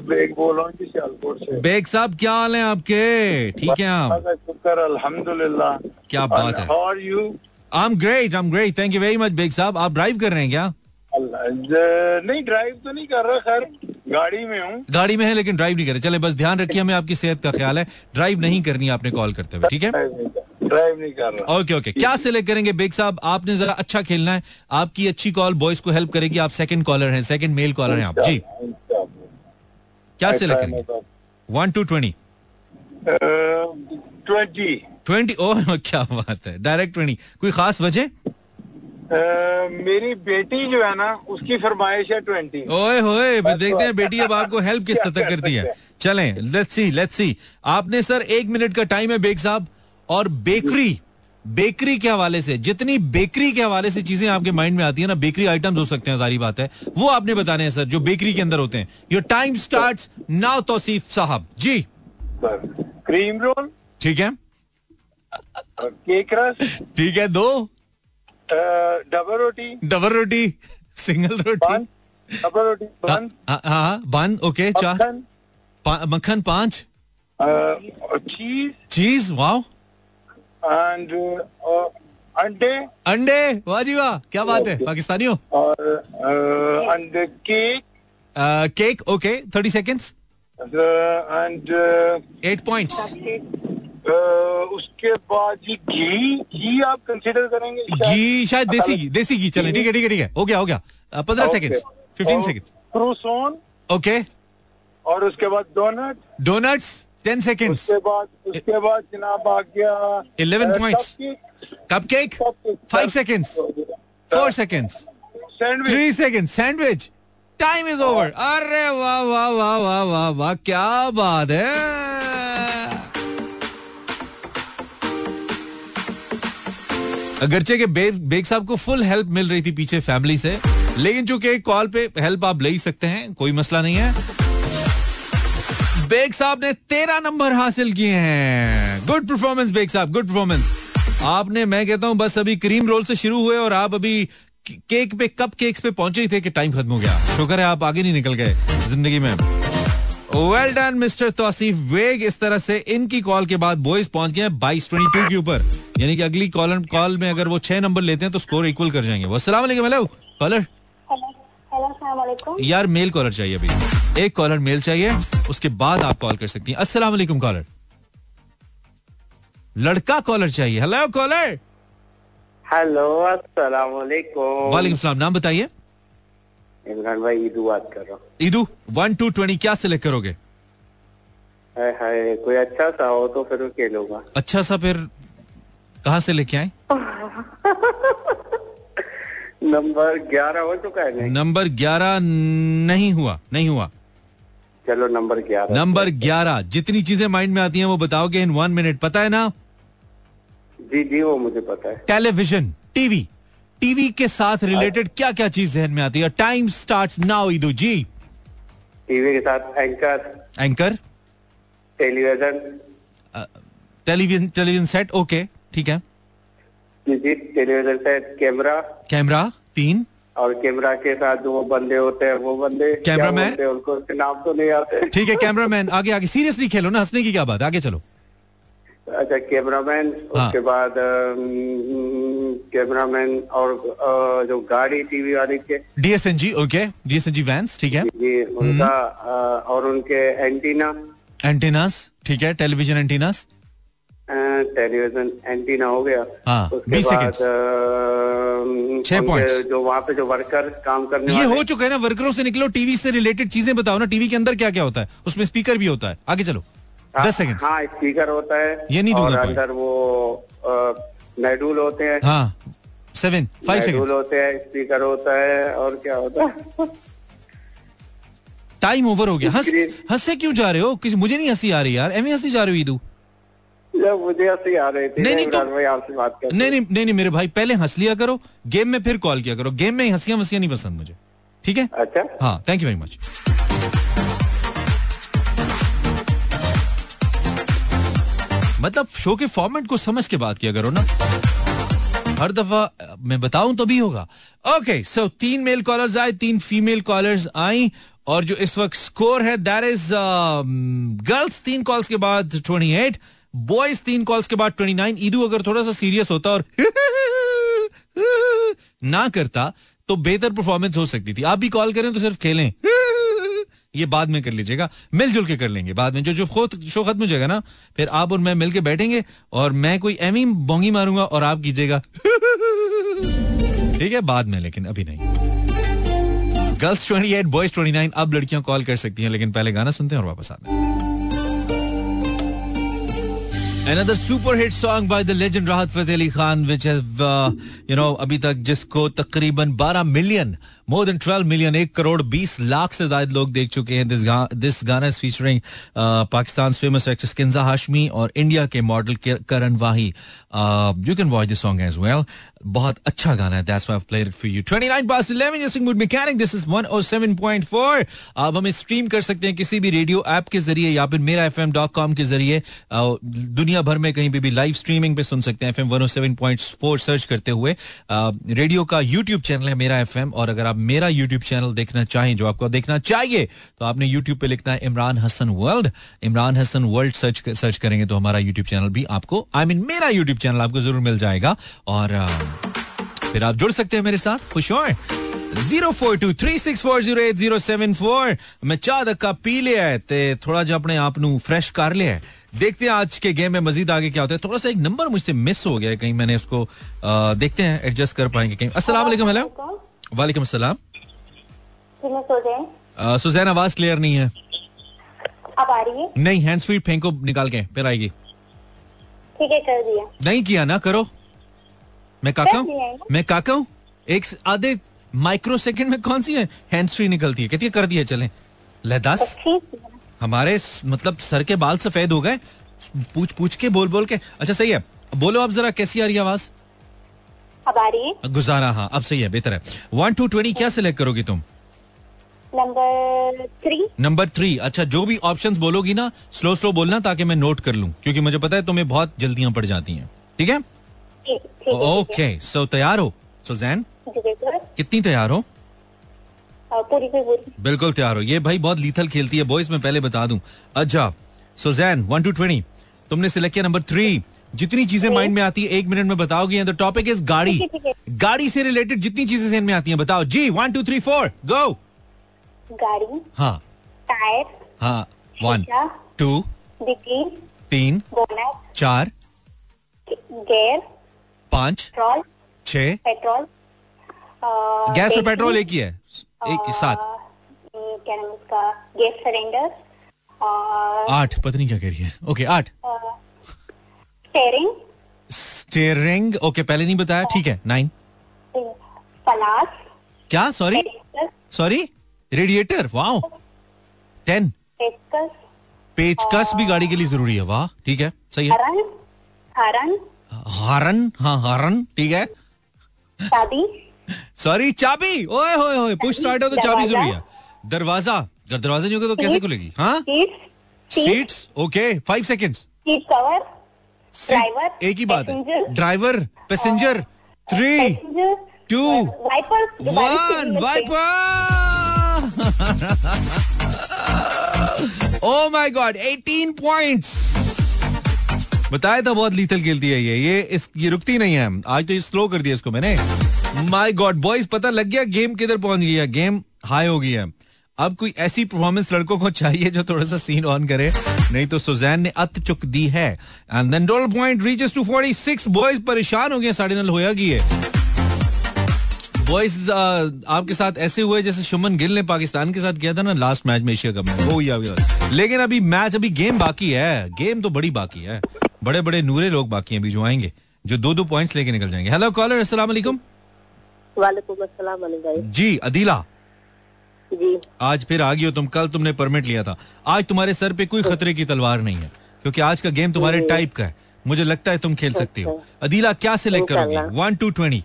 बेग बोल रहा हूँ सियालकोट से। बेग साहब क्या हाल है आपके? ठीक है आप? शुक्र अल्हम्दुलिल्लाह। क्या बात है। और you I am great I am great thank you very much Baig साहब आप ड्राइव कर रहे हैं क्या? नहीं ड्राइव तो नहीं कर रहा खैर गाड़ी में हूँ। गाड़ी में है लेकिन ड्राइव नहीं कर रहे। चले बस ध्यान रखिए हमें आपकी सेहत का ख्याल है। ड्राइव नहीं करनी आपने कॉल करते हुए ठीक है? ड्राइव नहीं कर रहा। ओके ओके क्या सिलेक्ट करेंगे बेग साहब आपने जरा अच्छा खेलना है। आपकी अच्छी कॉल बॉयज़ को हेल्प करेगी। आप सेकंड कॉलर हैं सेकंड मेल कॉलर हैं आप। जी। क्या सिलेक्ट करेंगे? One two twenty twenty twenty oh [laughs] क्या बात है। Direct twenty. कोई खास वजह? मेरी बेटी जो है ना उसकी फरमाइश है ट्वेंटी। ओए होए देखते हैं बेटी अब आपको हेल्प किस तरह करती है। [laughs] चलें लेट्स सी लेट्स सी आपने सर एक मिनट का टाइम है बेग साहब। और बेकरी बेकरी के हवाले से जितनी बेकरी के हवाले से चीज़ें आपके माइंड में आती है ना बेकरी आइटम्स हो सकते हैं सारी बात है। वो आपने बताने हैं सर जो बेकरी के अंदर होते हैं। Your time start now Tauseef साहब। जी। क्रीम रोल ठीक है। केक रस ठीक है दो। डबल रोटी। डबल रोटी सिंगल रोटी। डबल रोटी हाँ हाँ बन ओके चार। मक्खन। पाँच। चीज़। चीज़ वाओ। एंड अंडे। अंडे वाह जी वाह क्या बात है पाकिस्तानी हो और अंडे cake. Cake okay thirty seconds and eight points उसके बाद जी घी घी आप कंसिडर करेंगे घी शायद देसी घी देसी घी चले ठीक है ठीक है ठीक है। हो गया हो गया। पंद्रह second fifteen second croissant? Okay. और उसके बाद डोनट? डोनट्स टेन सेकेंड उसके बाद उसके बाद जनाब आ गया eleven point cup cake five second four second sandwich three second sandwich time is over अरे वाह वाह वाह वाह वाह वाह क्या बात है। अगरचे के बे, बेग साहब को फुल हेल्प मिल रही थी पीछे फैमिली से। लेकिन चूँकि कॉल पे हेल्प आप ले ही सकते हैं कोई मसला नहीं है। बेग साहब ने तेरह नंबर हासिल किए हैं। गुड परफॉर्मेंस बेग साहब गुड परफॉर्मेंस आपने मैं कहता हूँ बस अभी क्रीम रोल से शुरू हुए और आप अभी केक पे कप केक्स पे पहुँचे ही थे कि टाइम खत्म हो गया। शुक्र है आप आगे नहीं निकल गए ज़िंदगी में। वेल डन मिस्टर तौसीफ वेग इस तरह से इनकी कॉल के बाद बॉयज़ पहुँच गए बाईस ट्वेंटी टू के ऊपर। यानी कि अगली कॉल कॉल में अगर वो छह नंबर लेते हैं तो स्कोर इक्वल कर जाएँगे। अस्सलाम हेलो कॉलर यार मेल कॉलर चाहिए अभी। एक कॉलर मेल चाहिए उसके बाद आप कॉल कर सकती हैं। अस्सलाम वालेकुम कॉलर लड़का कॉलर चाहिए। हेलो कॉलर हेलो अस्सलाम वालेकुम। वालेकुम सलाम नाम बताइए। इमरान भाई ईदू बात कर रहा हूँ। ईदू वन टू ट्वेंटी क्या सिलेक्ट करोगे? हाय हाय कोई अच्छा सा हो तो फिर खेलूँगा। अच्छा सा फिर कहाँ से लेके आए? नंबर ग्यारह हो चुका है नंबर ग्यारह नहीं हुआ नहीं हुआ। चलो नंबर ग्यारह। नंबर ग्यारह जितनी चीज़ें माइंड में आती हैं वो बताओगे इन वन मिनट पता है ना? जी जी वो मुझे पता है। टेलीविज़न टीवी टीवी के साथ रिलेटेड क्या क्या चीज़ जहन में आती है? टाइम स्टार्ट नाउ ईदू जी। टीवी के साथ anchor. Anchor television. Television television set okay ठीक है। जी टेलीविज़न सेट कैमरा। कैमरा तीन। और कैमरा के साथ जो वो बंदे होते हैं वो बंदे। कैमरा मैन उनको उसके नाम तो नहीं आते। ठीक है कैमरा मैन आगे आगे सीरियसली खेलो ना हंसने की क्या बात आगे चलो। अच्छा कैमरामैन हाँ। उसके बाद कैमरामैन और अ, जो गाड़ी टीवी वाली के डीएसएनजी ओके डीएसएनजी वैन्स ठीक है। जी उनका अ, और उनके एंटीना एंटीनास ठीक है टेलीविज़न एंटीनास टेलीविज़न एंटीना हो गया। हाँ, उसके 20 बाद छह points। जो वहाँ पे जो वर्कर काम करने ये हो चुका है ना वर्करों से निकलो टीवी से रिलेटेड चीज़ें बताओ ना टीवी के अंदर क्या क्या होता है? उसमें स्पीकर भी होता है। आगे चलो। दस सेकंड हाँ स्पीकर होता है ये नहीं और दूँगा। अंदर वो मेडूल होते हैं। हाँ सेवन फाइव सेकंड होते हैं स्पीकर होता है और क्या होता है? टाइम ओवर हो गया। हंस हंसे क्यों जा रहे हो? किसी मुझे नहीं हँसी आ रही यार। एम हँसी जा रही हो ईदू? मुझे हँसी आ रही थी नहीं, नहीं, तो- आपसे बात कर नहीं नहीं नहीं नहीं मेरे भाई पहले हंस लिया करो गेम में फिर कॉल किया करो। गेम में हंसियाँ वंसियाँ नहीं पसंद मुझे। ठीक है? अच्छा। हाँ थैंक यू वेरी मच मतलब शो के फॉर्मेट को समझ के बात किया करो ना। हर दफ़ा, मैं बताऊँ तभी होगा। ओके सो तीन मेल कॉलर्स आए, तीन फीमेल कॉलर्स आई, और जो इस वक्त स्कोर है दैट इज़ गर्ल्स तीन कॉल्स के बाद 28 बॉयज़ तीन कॉल्स के बाद 29 ईदू अगर थोड़ा सा सीरियस होता और [laughs] ना करता तो बेहतर परफॉर्मेंस हो सकती थी। आप भी कॉल करें तो सिर्फ़ खेलें। ये बाद में कर लीजिएगा, मिलजुल के कर लेंगे बाद में। जो जो खुद शो खत्म हो जाएगा ना, फिर आप और मैं मिलके बैठेंगे और मैं कोई एमी बोंगी मारूँगा और आप कीजिएगा। ठीक है, बाद में, लेकिन अभी नहीं। गर्ल्स 28 बॉयज़ 29 अब लड़कियाँ कॉल कर सकती हैं, लेकिन पहले गाना सुनते हैं और वापस आते हैं। Another super hit song by the legend Rahat Fateh Ali Khan, which has, uh, you know, अभी तक जिसको तकरीबन 12 मिलियन मोर देन 12 मिलियन एक करोड़ 20 लाख से ज्यादा लोग देख चुके हैं दिस दिस गाना is featuring Pakistan famous actress Kinza Hashmi और इंडिया के model Karan Wahi you can watch this song as well बहुत अच्छा गाना है that's why I played it for you 29 past 11 you're listening with mechanic this is 107.4 आप हमें stream कर सकते हैं किसी भी रेडियो ऐप के ज़रिए या फिर मेरा fm.com के ज़रिए। दुनिया भर में कहीं पे भी लाइव स्ट्रीमिंग पे सुन सकते हैं एफएम 107.4 सर्च करते हुए। रेडियो का यूट्यूब चैनल है मेरा एफएम और अगर आप मेरा यूट्यूब चैनल देखना चाहें जो आपको देखना चाहिए तो आपने यूट्यूब पे लिखना है Imran Hasan world Imran Hasan world search search करेंगे तो हमारा यूट्यूब चैनल भी आपको आई I मीन mean, मेरा यूट्यूब चैनल आपको ज़रूर मिल जाएगा। और अ, फिर आप जुड़ सकते हैं मेरे साथ। खुश हो zero four two three six four zero eight zero seven four. मैं चाह धक्का पी लिया है ते थोड़ा जो अपने आप फ्रेश कर लिया है देखते हैं आज के गेम में मजीद आगे क्या होता है। थोड़ा सा एक नंबर मुझसे मिस हो गया है। कहीं मैंने उसको अ, देखते हैं एडजस्ट कर पाएँगे कहीं। अस्सलाम वालेकुम हेलो वालेकुम अस्सलाम। सुजैन आवाज़ क्लियर नहीं है। अब आ रही है? नहीं हैंड्स फ्री फेंको निकाल के फिर आएगी। ठीक है कर दिया। नहीं किया ना करो। मैं काका है? मैं काका हूँ? एक आधे माइक्रो सेकंड में कौन सी है? हैंड्स फ्री निकलती है। कहती है कर दिया चले। ले दस ठीक है। हमारे मतलब सर के बाल सफ़ेद हो गए। पूछ पूछ के बोल बोल के। अच्छा सही है। बोलो आप जरा कैसी आ रही है आवाज़? अब आ रही है? गुजारा हाँ। अब सही है बेहतर है। वन टू ट्वेंटी क्या सिलेक्ट करोगी तुम? नंबर थ्री नंबर थ्री अच्छा जो भी ऑप्शंस बोलोगी ना स्लो स्लो बोलना ताकि मैं नोट कर लूँ क्योंकि मुझे पता है तुम्हें बहुत जल्दियाँ पड़ जाती हैं। ठीक है? ओके सो तैयार हो? सुजैन कितनी तैयार हो? पूरी पूरी। बिल्कुल तैयार हो। ये भाई बहुत लीथल खेलती है बॉयज़ मैं पहले बता दूँ। अच्छा सुजैन वन टू ट्वेंटी तुमने सिलेक्ट किया नंबर थ्री जितनी चीज़ें माइंड में आती है एक मिनट में बताओगी द टॉपिक इज़ गाड़ी। गाड़ी से रिलेटेड जितनी चीज़ें जहन में आती हैं बताओ। जी one two three four go गाड़ी हाँ। टायर हाँ वन टू तीन चार। गेयर पाँच पेट्रोल छ। पेट्रोल गैस और पेट्रोल, एक ही है एक अ, सात। क्या नाम उसका गैस सिलेंडर आठ पता नहीं क्या कह रही है? ओके आठ। स्टेयरिंग। स्टेयरिंग ओके पहले नहीं बताया ठीक है नाइन। पलास क्या sorry? Sorry? Radiator wow. Ten. पेचकस। पेचकस भी गाड़ी के लिए ज़रूरी है वाह ठीक है सही है। हरन हरन हारन हाँ हारन ठीक है। सॉरी चाबी? ओए होए होए पुश स्टार्ट हो तो चाबी ज़रूरी है। दरवाज़ा? अगर दरवाज़ा नहीं होगा तो कैसे खुलेगी? हाँ? Seats okay five second seat cover driver एक ही बात है। Driver passenger three two one wiper oh my god 18 points बताया था बहुत लीथल खेलती है ये। ये इस, ये रुकती नहीं है। आज तो ये स्लो कर दिया इसको मैंने। माय गॉड बॉयज़ पता लग गया गेम किधर पहुँच गया गेम हाई हो गया अब कोई ऐसी परफॉर्मेंस लड़कों को चाहिए जो थोड़ा सा सीन ऑन करे। नहीं तो सुजैन ने अत चुक दी है। And then point reaches to 46 boys परेशान हो गए साढ़े नल होया की है बॉयज़ आपके साथ ऐसे हुए जैसे शुमन गिल ने पाकिस्तान के साथ किया था ना लास्ट मैच में एशिया कप में। वो ही लेकिन अभी मैच अभी गेम बाकी है। गेम तो बड़ी बाकी है। बड़े बड़े नूरे लोग बाकी हैं अभी जो आएँगे जो दो दो पॉइंट्स लेके निकल जाएँगे। हेलो कॉलर अस्सलाम वालेकुम जी अदीला। जी। आज फिर आ गई हो तुम कल तुमने परमिट लिया था। आज तुम्हारे सर पे कोई खतरे की तलवार नहीं है क्योंकि आज का गेम तुम्हारे टाइप का है। मुझे लगता है तुम खेल सकती हो। अच्छा। अदीला क्या सिलेक्ट करोगे? वन टू ट्वेंटी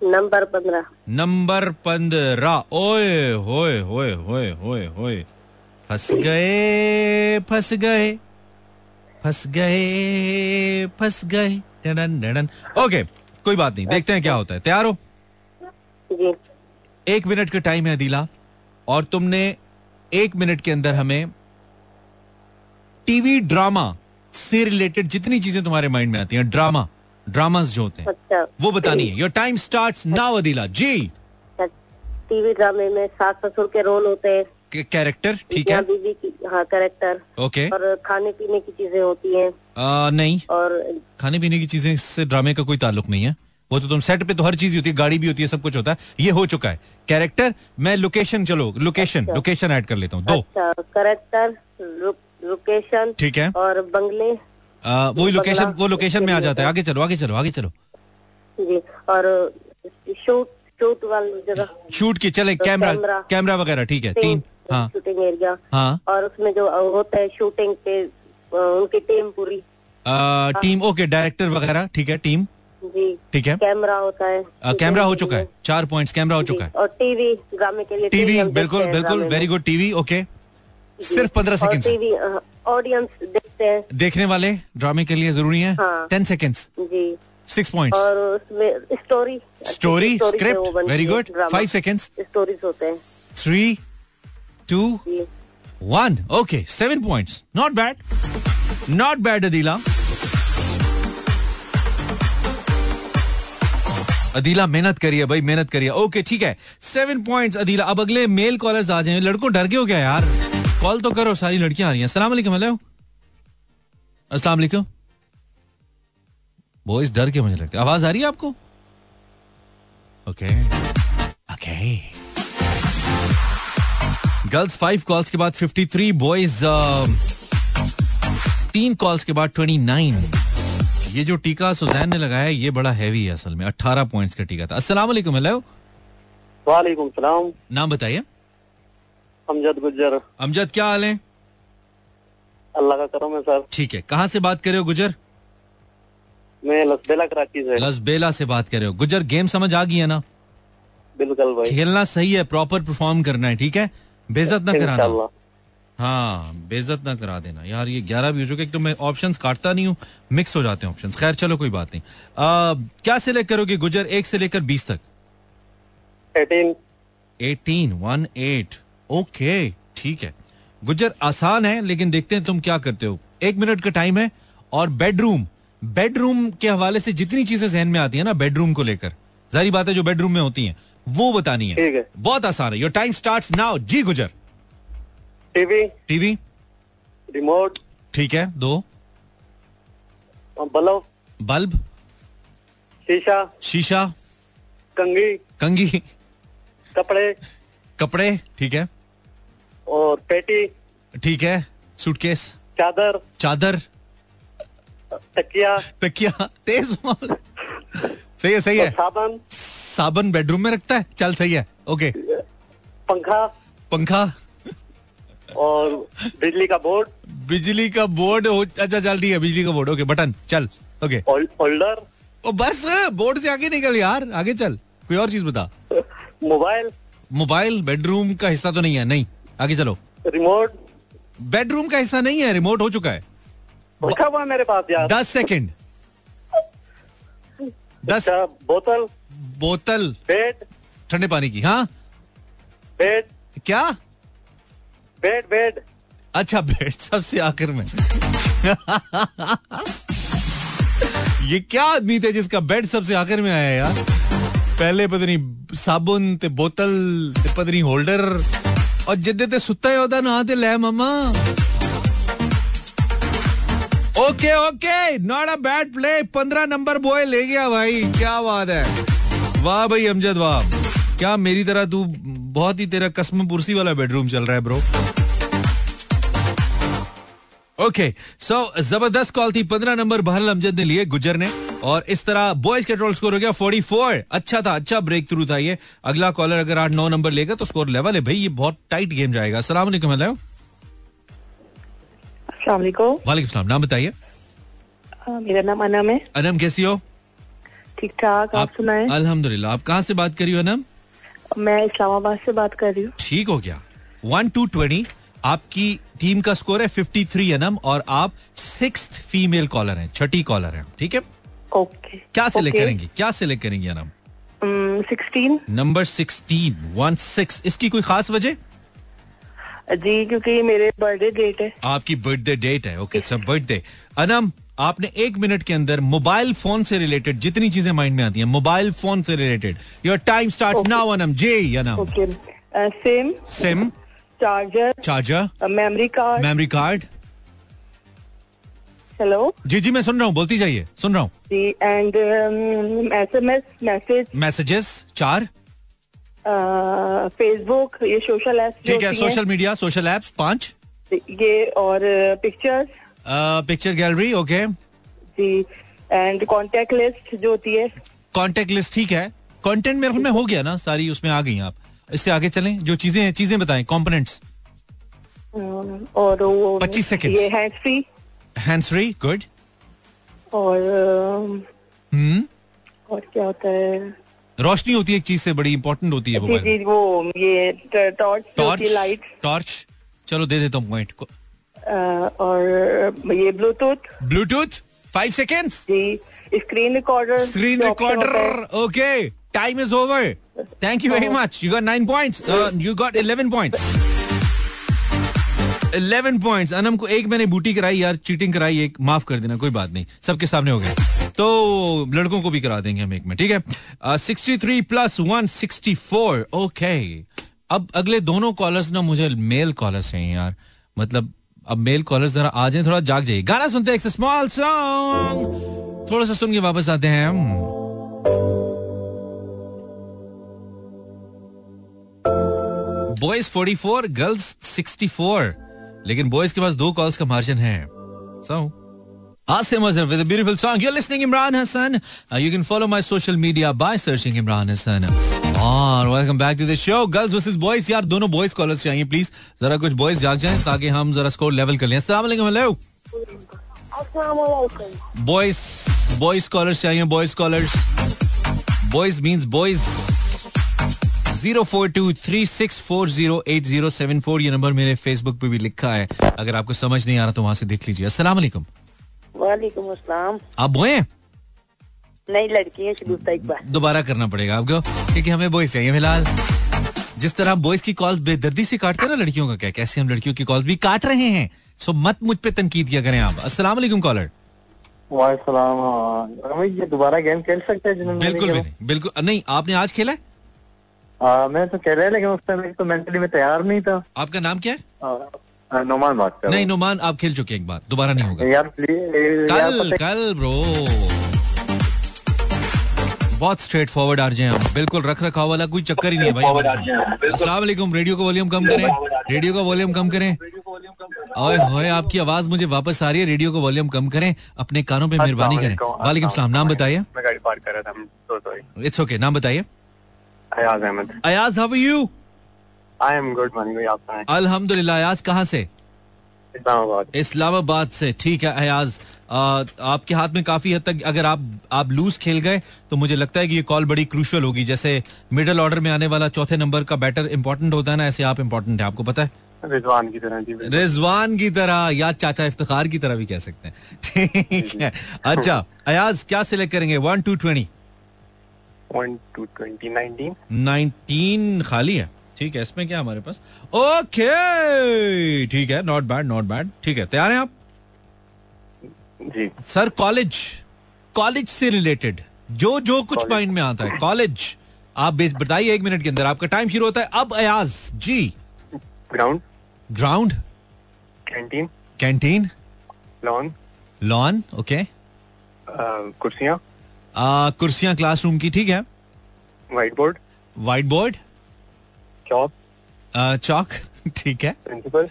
नंबर पंद्रह। नंबर पंद्रह। ओए होए होए होए होए होए। फंस गए फंस गए। फंस गए फंस गए। Duddon Duddon. ओके कोई बात नहीं देखते हैं क्या होता है। तैयार हो? एक मिनट का टाइम है अदीला। और तुमने एक मिनट के अंदर हमें टीवी ड्रामा से रिलेटेड जितनी चीज़ें तुम्हारे माइंड में आती हैं ड्रामा ड्रामास जो होते हैं अच्छा। वो बतानी है। Your time start now Adeela. Ji. TV ड्रामे में सास ससुर के रोल होते हैं। कैरेक्टर ठीक है? बीवी की हाँ कैरेक्टर ओके और खाने पीने की चीज़ें होती हैं। आ, नहीं। और खाने पीने की चीज़ें से ड्रामे का कोई ताल्लुक नहीं है। वो तो तुम सेट पे तो हर चीज़ होती है गाड़ी भी होती है सब कुछ होता है। ये हो चुका है। कैरेक्टर मैं लोकेशन चलो लोकेशन अच्छा, लोकेशन ऐड कर लेता हूँ। दो। अच्छा कैरेक्टर लोकेशन ठीक है। और बंगले। आ, वही लोकेशन वो लोकेशन में आ जाता है। आगे चलो आगे चलो आगे चलो। जी और शूट शूट वाली जगह। शूट की चले कैमरा कैमरा। कैमरा वगैरह ठीक है तीन। हाँ। शूटिंग एरिया हाँ। और उसमें जो होता है शूटिंग पे उनकी टीम पूरी। आ, टीम ओके डायरेक्टर वगैरह ठीक है टीम जी। ठीक है। कैमरा होता है। कैमरा हो चुका है? चार पॉइंट्स कैमरा हो चुका है? और टीवी ड्रामे के लिए टीवी बिल्कुल बिल्कुल वेरी गुड टीवी ओके सिर्फ़ पंद्रह सेकेंड टीवी ऑडियंस देखते हैं। देखने वाले ड्रामे के लिए ज़रूरी है? हाँ। टेन सेकेंड्स जी। सिक्स पॉइंट और उसमें story story script very good five seconds stories होते हैं। Three two one okay seven points not bad not bad Adeela Adeela मेहनत करिए भाई, मेहनत करिए। ओके ठीक है. सेवन पॉइंट्स अदीला अब अगले मेल कॉलर्स आ जाए लड़कों, डर गए हो क्या यार? कॉल तो करो, सारी लड़कियाँ आ रही हैं। अस्सलाम वालेकुम हेलो अस्सलाम वालेकुम बॉयज़ डर के मुझे लगता है। आवाज़ आ रही है आपको? Okay okay girls five calls के बाद फिफ्टी थ्री बॉयज़ तीन कॉल्स के बाद ट्वेंटी नाइन ये जो टीका सुजैन ने लगाया ये बड़ा हैवी है असल में। अट्ठारह पॉइंट्स का टीका था। अस्सलाम वालेकुम हेलो वालेकुम सलाम। नाम बताइए। अमजद गुज्जर। अमजद क्या हाल है? अल्लाह का करम है सर। ठीक है। कहाँ से बात कर रहे हो गुजर मैं लसबेला कराची से। लसबेला से बात कर रहे हो। गुजर गेम समझ आ गई है ना? बिल्कुल भाई। खेलना सही है प्रॉपर परफॉर्म करना है ठीक है? बेइज्जत ना कराना। हाँ बेजत ना करा देना। यार ये ग्यारह भी हो चुके तो मैं ऑप्शंस काटता नहीं हूँ मिक्स हो जाते हैं ऑप्शंस खैर चलो कोई बात नहीं। आ, क्या सिलेक्ट करोगे गुजर? एक से लेकर बीस तक। Eighteen. Eighteen one eight. Okay ठीक है। गुजर आसान है लेकिन देखते हैं तुम क्या करते हो। एक मिनट का टाइम है और बेडरूम बेडरूम के हवाले से जितनी चीज़ें जहन में आती है ना बेडरूम को लेकर। जारी बात है जो बेडरूम में होती हैं। वो बतानी है। ठीक है। बहुत आसान है। योर टाइम स्टार्ट नाउ जी गुजर। टीवी। टीवी। रिमोट। ठीक है दो। बल्ब। बल्ब। शीशा। शीशा। कंगी कंगी कपड़े। कपड़े। ठीक है। और पेटी। ठीक है। सूटकेस। चादर। चादर। तकिया। तकिया। [laughs] तेज। सही है सही है। साबन? साबन बेडरूम में रखता है? चल सही है। ओके पंखा? पंखा। और बिजली का बोर्ड? बिजली का बोर्ड अच्छा चल ठीक है बिजली का बोर्ड ओके बटन चल ओके होल्डर? ओ बस बोर्ड से आगे निकल यार आगे चल। कोई और चीज़ बता। मोबाइल? मोबाइल बेडरूम का हिस्सा तो नहीं है नहीं। आगे चलो। रिमोट? बेडरूम का हिस्सा नहीं है रिमोट हो चुका है। रखा हुआ मेरे पास यार। दस सेकंड। दस। अच्छा, बोतल? बोतल। बेड? ठंडे पानी की हाँ? बेड। क्या? Bed bed. अच्छा बेड सबसे आखिर में। ये क्या आदमी थे जिसका बेड सबसे आखिर में आया यार? पहले पता नहीं साबुन ते बोतल ते पता नहीं होल्डर और जिद्दे ते सुता ही होता ना ते ले मामा okay okay not a bad play पंद्रह नंबर बॉय ले गया भाई. क्या बात है? वाह भाई, अमजद वाह. क्या मेरी तरह तू बहुत ही तेरा कसम पुरसी वाला बेडरूम चल रहा है ब्रो ओके सो ज़बरदस्त कॉल थी. पंद्रह नंबर बहरल अमजद ने लिए, गुजर ने. और इस तरह बॉयज़ का स्कोर हो गया फोर्टी फोर अच्छा था अच्छा ब्रेक थ्रू था ये. अगला कॉलर अगर आठ, नौ नंबर लेगा तो स्कोर लेवल है. भाई, ये बहुत टाइट गेम जाएगा. असला हेलो वालेकुम नाम बताइए। मेरा नाम अनम है। अनम कैसी हो? ठीक ठाक आप सुनाए। अल्हम्दुलिल्लाह। आप कहाँ से बात कर रही हो अनम? मैं इस्लामाबाद से बात कर रही हूँ। ठीक हो गया। वन टू ट्वेंटी आपकी टीम का स्कोर है फिफ्टी थ्री एनम और आप सिक्स फीमेल कॉलर हैं छठी कॉलर हैं। ठीक है? ओके क्या सिलेक्ट करेंगे? क्या सिलेक्ट करेंगे Anam sixteen number sixteen one six इसकी कोई खास वजह? जी क्योंकि मेरे बर्थडे डेट है। आपकी बर्थडे डेट है ओके सब बर्थडे अनम आपने एक मिनट के अंदर मोबाइल फ़ोन से रिलेटेड जितनी चीज़ें माइंड में आती हैं मोबाइल फ़ोन से related your time start now Anam J Anam okay SIM SIM charger charger memory card memory card hello जी जी मैं सुन रहा हूँ बोलती जाइए सुन रहा हूँ. जी and S M S message messages चार. फेसबुक ये सोशल एप्स ठीक है सोशल मीडिया सोशल एप्स पाँच। ये और पिक्चर्स पिक्चर गैलरी ओके जी एंड कांटेक्ट लिस्ट जो होती है। कांटेक्ट लिस्ट ठीक है। कंटेंट मेरे में हो गया ना सारी उसमें आ गई आप। इससे आगे चलें जो चीज़ें हैं चीज़ें बताएँ कंपोनेंट्स और वो पच्चीस सेकेंड ये hand free hand free good और हम्म। और क्या होता है? रोशनी होती है एक चीज़ से बड़ी इंपॉर्टेंट होती है जी वो ये टॉर्च टॉर्च लाइट टॉर्च चलो दे देता हूँ पॉइंट और ये Bluetooth Bluetooth five seconds ji screen recorder screen recorder okay time is over thank you very much you got nine points you got eleven points eleven points Anam को एक मैंने बूटी कराई यार चीटिंग कराई एक माफ़ कर देना कोई बात नहीं। सबके सामने हो गए तो लड़कों को भी करा देंगे हम एक में, ठीक है? Sixty three plus one sixty four okay अब अगले दोनों कॉलर्स ना मुझे मेल कॉलर्स हैं यार। मतलब अब मेल कॉलर्स जरा आ जाए, थोड़ा जाग जाइए। गाना सुनते हैं स्मॉल सॉन्ग थोड़ा सा सुन के वापस आते हैं हम। बॉयज़ 44 गर्ल्स 64 लेकिन बॉयज़ के पास दो कॉल्स का मार्जिन है। So Asim Azhar with a beautiful song. You're listening Imran Hassan. Uh, you can follow my social media by searching Imran Hassan. और welcome back to the show girls versus boys यार दोनों boys callers चाहिए please जरा कुछ boys जाग जाएँ ताकि हम जरा स्कोर लेवल कर लें। अस्सलाम वालेकुम हेलो बॉयज़ बॉयज़ कॉलर्स चाहिए boys callers boys means boys zero four two three six four zero eight zero seven four ये नंबर मेरे फेसबुक पे भी लिखा है। अगर आपको समझ नहीं आ रहा तो वहाँ से देख लीजिए। अस्सलाम वालेकुम अस्सलाम। आप बोए हैं? नहीं लड़की है शगुफ्ता इकबाल दोबारा करना पड़ेगा आपको क्योंकि हमें बॉयज़ चाहिए फ़िलहाल। जिस तरह हम बॉयज़ की कॉल बेदर्दी से काटते हैं ना लड़कियों का क्या कैसे हम लड़कियों की कॉल भी काट रहे हैं? सो मत मुझ पे तनकीद किया करें आप। अस्सलाम वालेकुम कॉलर वालेकुम ये दोबारा गेम खेल सकते हैं बिल्कुल भी नहीं बिल्कुल। नहीं आपने आज खेला है? आ, मैं तो खेला है लेकिन उस टाइम तो मेंटली में तैयार नहीं था। आपका नाम क्या है? नोमान बात कर। नहीं नोमान आप खेल चुके एक बार। दोबारा नहीं होगा। यार प्लीज़ कल कल ब्रो। बहुत स्ट्रेट फॉरवर्ड आ जाए आप बिल्कुल रख रखा वाला कोई चक्कर ही नहीं है भाई अस्सलाम वालेकुम रेडियो का वॉल्यूम कम करें। रेडियो का वॉल्यूम कम करें। ओए होए आपकी आवाज़ मुझे वापस आ रही है। रेडियो का वॉल्यूम कम करें। अपने कानों पे मेहरबानी करें। वालेकुम सलाम। नाम बताइए। मैं गाड़ी पार्क कर रहा था। इट्स ओके नाम बताइए। Ayaz Ahmed. Ayaz how are you I am good morning आप कहाँ अल्हम्दुलिल्लाह अयाज कहाँ से इस्लामाबाद इस्लामाबाद से ठीक है अयाज आपके हाथ में काफ़ी हद तक अगर आप आप लूज खेल गए तो मुझे लगता है कि ये कॉल बड़ी क्रूशल होगी जैसे मिडिल ऑर्डर में आने वाला चौथे नंबर का बैटर इंपॉर्टेंट होता है ना ऐसे आप इंपॉर्टेंट है आपको पता है रिजवान की तरह जी रिजवान की तरह या चाचा इफ्तार की तरह भी कह सकते हैं ठीक है अच्छा अयाज क्या सिलेक्ट करेंगे one two twenty one two twenty nineteen nineteen खाली है ठीक है इसमें क्या हमारे पास? ओके ठीक है नॉट बैड नॉट बैड ठीक है तैयार हैं आप? जी। सर कॉलेज कॉलेज से रिलेटेड जो जो कुछ माइंड में आता है कॉलेज आप बताइए एक मिनट के अंदर आपका टाइम शुरू होता है अब अयाज जी। Ground ground canteen canteen lawn lawn okay कुर्सियाँ कुर्सियाँ क्लासरूम की ठीक है. White board white board chalk. Chalk [laughs] ठीक है। Principal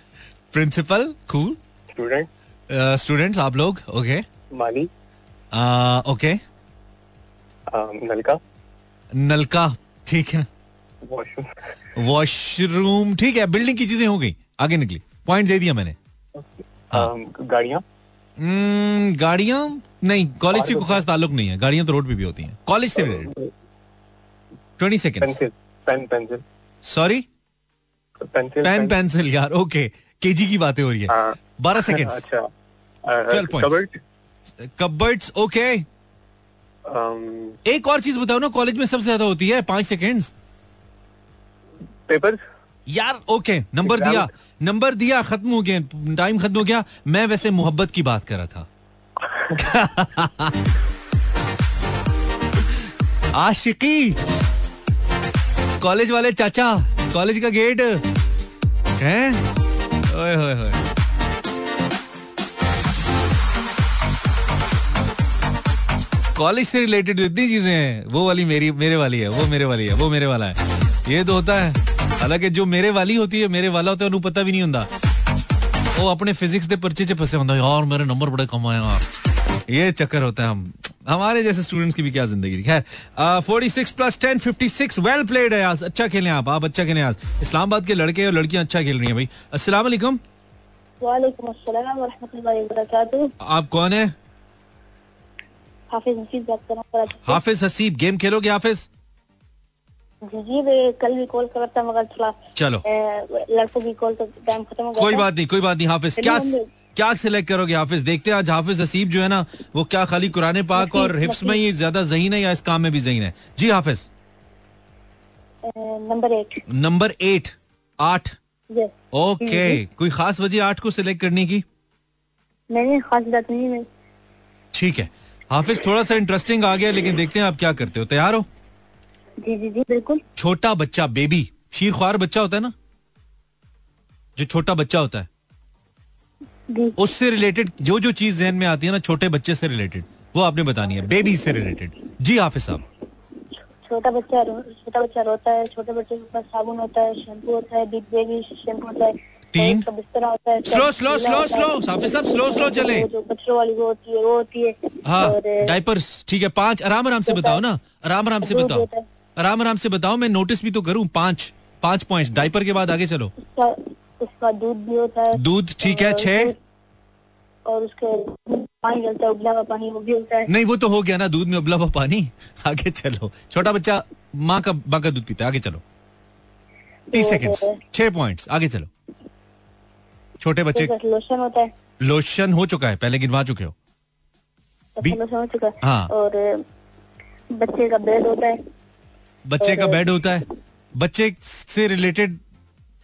principal cool student students आप लोग ओके माली। ओके नलका। नलका ठीक है। वॉशरूम ठीक है बिल्डिंग की चीज़ें हो गई। आगे निकली। पॉइंट दे दिया मैंने। गाड़ियाँ। गाड़ियाँ नहीं कॉलेज से कोई खास ताल्लुक नहीं है। गाड़ियाँ तो रोड पे भी होती हैं। कॉलेज से related twenty second pencil sorry pen pencil यार ओके केजी की बातें हो रही है. बारह [laughs] सेकेंड अच्छा. चल पॉइंट कबर्ड्स ओके एक और चीज़ बताओ ना कॉलेज में सबसे ज़्यादा होती है? पाँच सेकेंड पेपर यार ओके नंबर दिया. नंबर दिया खत्म हो गया. टाइम खत्म हो गया. मैं वैसे मोहब्बत की बात कर रहा था. [laughs] आशिकी! कॉलेज वाले चाचा, कॉलेज का गेट। है? ओए, होए होए। कॉलेज से रिलेटेड इतनी चीज़ें हैं, वो वाली मेरी, मेरे वाली है, वो मेरे वाली है, वो मेरे वाला है। ये तो होता है। हालाँकि जो मेरे वाली होती है, मेरे वाला होता है, उन्हें पता भी नहीं होता। वो अपने फिजिक्स के पर्चे च फंसे होता यार, मेरे नंबर बड़े कम आए यार ये चक्कर होता है हम। हमारे जैसे स्टूडेंट्स की भी क्या ज़िंदगी खैर forty six plus ten fifty six well played है आज। अच्छा खेलें आप आप अच्छा खेलें आज। इस्लामाबाद के लड़के और लड़कियाँ अच्छा खेल रही हैं भाई। अस्सलाम वालेकुम। आप कौन है? हाफिज हसीब हूँ हाफिज हसीब गेम खेलोगे हाफिज? जी कल भी कॉल कर था मगर थोड़ा चलो। लड़कों की कॉल तो टाइम खत्म हो गया कोई बात नहीं कोई बात नहीं हाफिज। क्या क्या सिलेक्ट करोगे हाफिज? देखते हैं आज हाफिज हसीब जो है ना वो क्या खाली कुरान पाक और हिफ्स में ही ज़्यादा जहीन है या इस काम में भी जहीन है? जी Hafiz. Number eight number eight आठ। ओके कोई खास वजह आठ को सिलेक्ट करने की? नहीं खास बात नहीं ठीक है। हाफिज थोड़ा सा इंटरेस्टिंग आ गया लेकिन देखते हैं आप क्या करते हो। तैयार हो? जी जी जी बिल्कुल। छोटा बच्चा बेबी शीर ख्वार बच्चा होता है ना? जो छोटा बच्चा होता है। उससे रिलेटेड जो जो चीज़ जहन में आती है ना छोटे बच्चे से रिलेटेड वो आपने बतानी है बेबी से रिलेटेड जी हाफिज साहब। छोटा बच्चा छोटा बच्चा रोता है छोटे बच्चे के पास साबुन होता है शैम्पू होता है बिग बेबी शैम्पू होता है तीन। बिस्तरा होता है slow slow slow slow Hafiz साहब स्लो स्लो चले। जो बच्चों वाली वो होती है वो होती है हाँ डाइपर्स ठीक है पाँच। आराम आराम से बताओ ना आराम आराम से बताओ। आराम आराम से बताओ मैं नोटिस भी तो करूँ पाँच पाँच पॉइंट डाइपर के बाद आगे चलो। उसका दूध भी होता है। दूध ठीक है छह? और उसके पानी डलता है उबला हुआ पानी वो भी होता है। नहीं वो तो हो गया ना दूध में उबला हुआ पानी। [laughs] आगे चलो। छोटा बच्चा माँ का माँ का दूध पीता है आगे चलो। तीस सेकेंड छह पॉइंट्स आगे चलो। छोटे बच्चे लोशन होता है। लोशन हो चुका है पहले गिनवा चुके हो। लोशन हो चुका है। हाँ। और बच्चे का बेड होता है। बच्चे का बेड होता है। बच्चे से रिलेटेड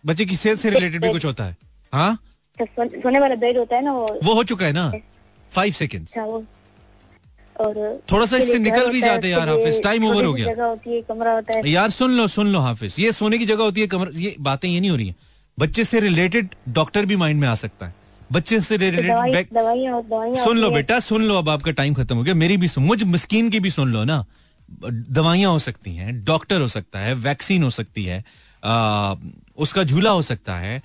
बच्चे की सेहत से रिलेटेड भी कुछ होता है। हाँ? सोने वाला बेड होता है ना वो? वो हो चुका है ना? फाइव सेकेंड और थोड़ा सा इससे निकल भी जाते यार हाफिज टाइम ओवर हो गया। होती है कमरा होता है। यार सुन लो सुन लो हाफिज ये सोने की जगह होती है कमरा ये बातें ये नहीं हो रही है। बच्चे से रिलेटेड डॉक्टर भी माइंड में आ सकता है। बच्चे से रिलेटेड सुन लो बेटा सुन लो अब आपका टाइम खत्म हो गया। मेरी भी सुन मुझ मस्कीन की भी सुन लो ना। दवाइयाँ हो सकती हैं डॉक्टर हो सकता है वैक्सीन हो सकती है उसका झूला हो सकता है।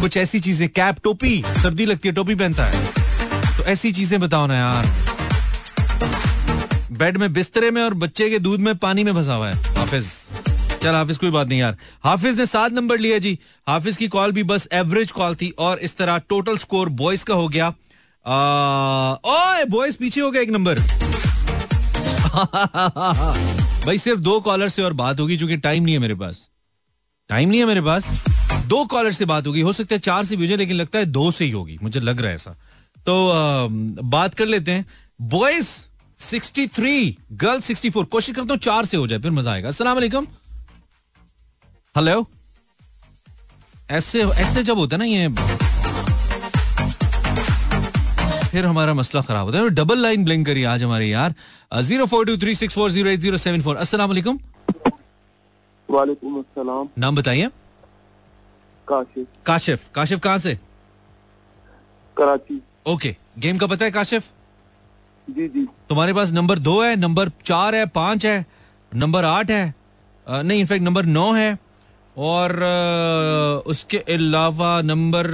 कुछ ऐसी चीज़ें, कैप, टोपी। सर्दी लगती है, टोपी पहनता है। तो ऐसी चीज़ें बताओ ना यार। बेड में बिस्तरे में और बच्चे के दूध में पानी में फंसा हुआ है। हाफिज। चल, हाफिज, कोई बात नहीं यार। हाफिज ने सात नंबर लिया जी। हाफिज की कॉल भी बस एवरेज कॉल थी और इस तरह टोटल स्कोर बॉयज़ का हो गया। ओए, बॉयज़ पीछे हो गया एक नंबर। [laughs] भाई, सिर्फ़ दो कॉलर से और बात होगी, चूँकि टाइम नहीं है मेरे पास। टाइम नहीं है मेरे पास। दो कॉलर से बात होगी। हो सकता है चार से भी हो लेकिन लगता है दो से ही होगी। मुझे लग रहा है ऐसा। तो आ, बात कर लेते हैं। बॉयज़ 63 गर्ल 64 कोशिश करता हूँ चार से हो जाए फिर मज़ा आएगा। वालेकुम। हेलो ऐसे ऐसे जब होता है ना ये फिर हमारा मसला खराब होता है। डबल लाइन ब्लिंक करिए आज हमारे यार। Zero four two three six four zero eight zero seven four अस्सलाम वालेकुम अस्सलाम। नाम बताइए। काशिफ। काशिफ। काशिफ कहाँ से? कराची। ओके। गेम का पता है काशिफ? जी जी। तुम्हारे पास नंबर दो है नंबर चार है पाँच है नंबर आठ है आ, नहीं इनफैक्ट नंबर नौ है और आ, उसके अलावा नंबर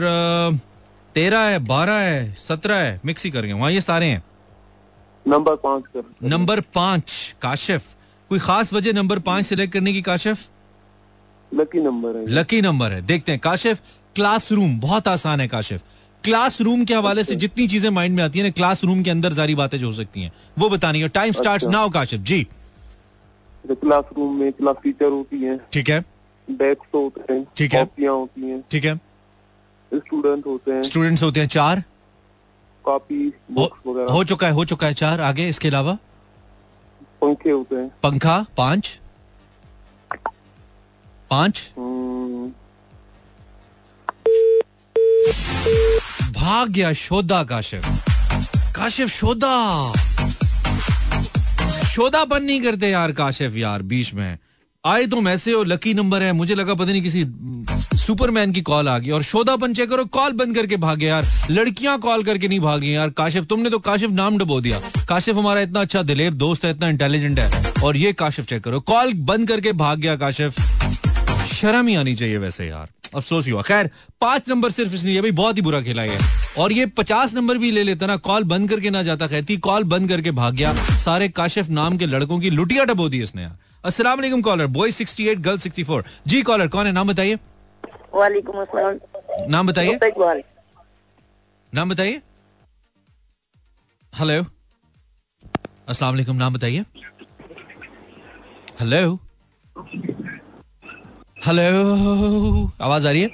तेरह है बारह है सत्रह है मिक्स ही कर गए वहाँ ये सारे हैं। नंबर पाँच कर नंबर पाँच काशिफ। कोई खास वजह नंबर पाँच सिलेक्ट करने की काशिफ? लकी नंबर है। लकी नंबर है। देखते हैं। काशिफ क्लासरूम बहुत आसान है काशिफ। क्लासरूम के हवाले से जितनी चीज़ें माइंड में आती है ना क्लासरूम के अंदर सारी बातें जो हो सकती हैं। वो बतानी है। Time start now Kashif. जी। क्लासरूम में क्लास टीचर होती है। ठीक है। डेस्क होते हैं। ठीक है। होती हैं। ठीक है। स्टूडेंट होते हैं। स्टूडेंट्स होते हैं। चार? कॉपी हो, हो चुका है हो चुका है चार। आगे इसके अलावा? पंखे होते हैं। पंखा? पाँच? पाँच? हम्म, भाग गया शोधा काशिफ। काशिफ शोधा। बंद नहीं करते यार काशिफ यार बीच में। आए तुम ऐसे हो लकी नंबर है। मुझे लगा पता नहीं किसी सुपरमैन की कॉल आ गई। और शोधापन चेक करो कॉल बंद करके भागे यार। लड़कियाँ कॉल करके नहीं भागी यार। काशिफ, तुमने तो काशिफ नाम डबो दिया। काशिफ हमारा इतना अच्छा दिलेर दोस्त है, इतना इंटेलिजेंट है। और ये काशिफ चेक करो कॉल बंद करके भाग गया काशिफ। शर्म ही आनी चाहिए वैसे यार। अफसोस हुआ। खैर, पाँच नंबर सिर्फ़ इसलिए भाई बहुत ही बुरा खेला है और ये पचास नंबर भी ले लेता ना कॉल बंद करके ना जाता। कहती कॉल बंद करके भाग गया। सारे काशिफ नाम के लड़कों की लुटिया डबो दी इसने यार। अस्सलाम वालेकुम कॉलर बॉय 68 गर्ल 64 जी कॉलर कौन है? नाम बताइए। वालेकुम अस्सलाम। नाम बताइए। नाम बताइए। हेलो अस्सलाम वालेकुम नाम बताइए। हेलो हेलो आवाज़ आ रही है?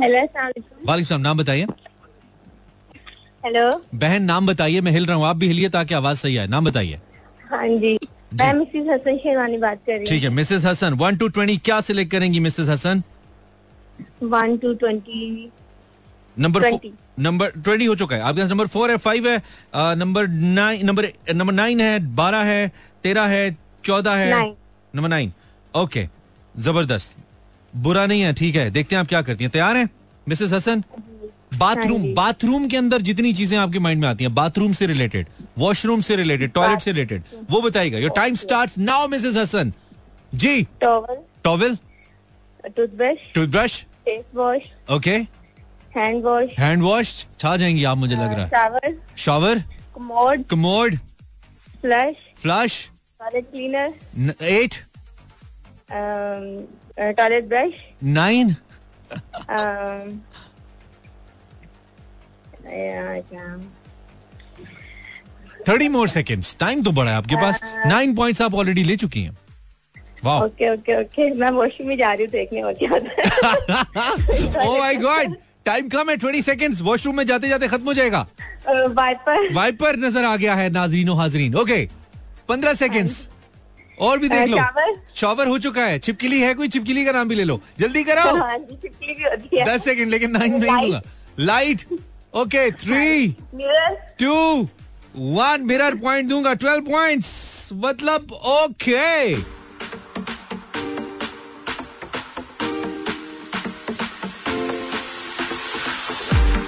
हेलो वालेकुम। सलाम नाम बताइए। हेलो बहन नाम बताइए मैं हिल रहा हूँ। आप भी हिलिए ताकि आवाज़ सही आए। नाम बताइए। हाँ जी। मैं मिसिस हसन शेरवानी बात कर रही ठीक है Mrs Hasan one two twenty क्या सिलेक्ट करेंगी Mrs Hasan? One two twenty number number twenty हो चुका है। आपके पास नंबर फोर है फाइव है number nine number number nine है बारह है तेरह है चौदह है। नंबर नाइन ओके ज़बरदस्त। बुरा नहीं है ठीक है देखते हैं आप क्या करती हैं। तैयार हैं? मिसेस हसन? बाथरूम हाँ बाथरूम के अंदर जितनी चीज़ें आपके माइंड में आती हैं बाथरूम से रिलेटेड वॉशरूम से रिलेटेड टॉयलेट से रिलेटेड वो बताइएगा। Your time start now Mrs Hasan ji. Towel towel toothbrush toothbrush face wash okay hand wash hand wash छा जाएँगी आप मुझे लग रहा है। Shower shower commode commode flush flush toilet cleaner eight toilet brush nine thirty more seconds time तो बड़ा है आपके पास। नाइन पॉइंट्स आप ऑलरेडी ले चुकी हैं। वाह ओके ओके ओके मैं वॉशरूम में जा रही हूँ देखने और क्या ओ माय गॉड टाइम कम है ट्वेंटी सेकेंड्स वॉशरूम में जाते जाते खत्म हो जाएगा। वाइपर वाइपर नज़र आ गया है नाजरीनो हाजरीन। ओके पंद्रह सेकेंड्स और भी देख लो। शॉवर हो चुका है। छिपकली है कोई? छिपकली का नाम भी ले लो। जल्दी कराओ। हाँ दस सेकंड लेकिन नाइन नहीं दूँगा light okay three two one mirror point दूँगा ट्वेल्व पॉइंट्स मतलब ओके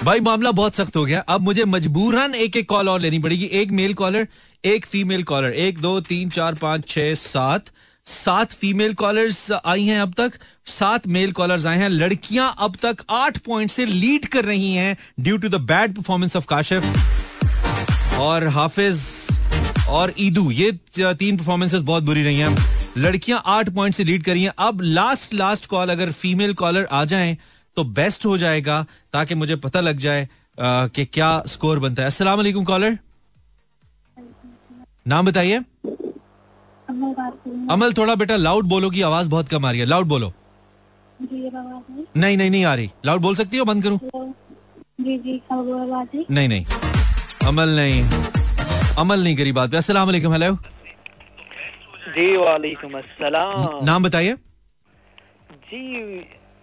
भाई मामला बहुत सख्त हो गया। अब मुझे मजबूरन एक एक कॉल और लेनी पड़ेगी। एक मेल कॉलर एक फीमेल कॉलर एक दो तीन चार पाँच छह सात। सात फीमेल कॉलर्स आई हैं अब तक। सात मेल कॉलर्स आए हैं। लड़कियाँ अब तक आठ पॉइंट से लीड कर रही हैं due to the bad performance of Kashif और हाफिज और ईदू। ये तीन परफॉर्मेंसेस बहुत बुरी रही हैं। लड़कियाँ आठ पॉइंट से लीड करी हैं। अब लास्ट लास्ट कॉल अगर फीमेल कॉलर आ जाए तो बेस्ट हो जाएगा ताकि मुझे पता लग जाए कि क्या स्कोर बनता है। अस्सलाम कॉलर नाम बताइए। अमल थोड़ा बेटा लाउड बोलो की आवाज़ बहुत कम आ रही है। लाउड बोलो। नहीं नहीं नहीं आ रही। लाउड बोल सकती हो? बंद करूँ? जी जी नहीं नहीं। अमल नहीं। अमल नहीं करी बात। पे अस्सलाम वालेकुम हेलो जी वालेकुम अस्सलाम। नाम बताइए। जी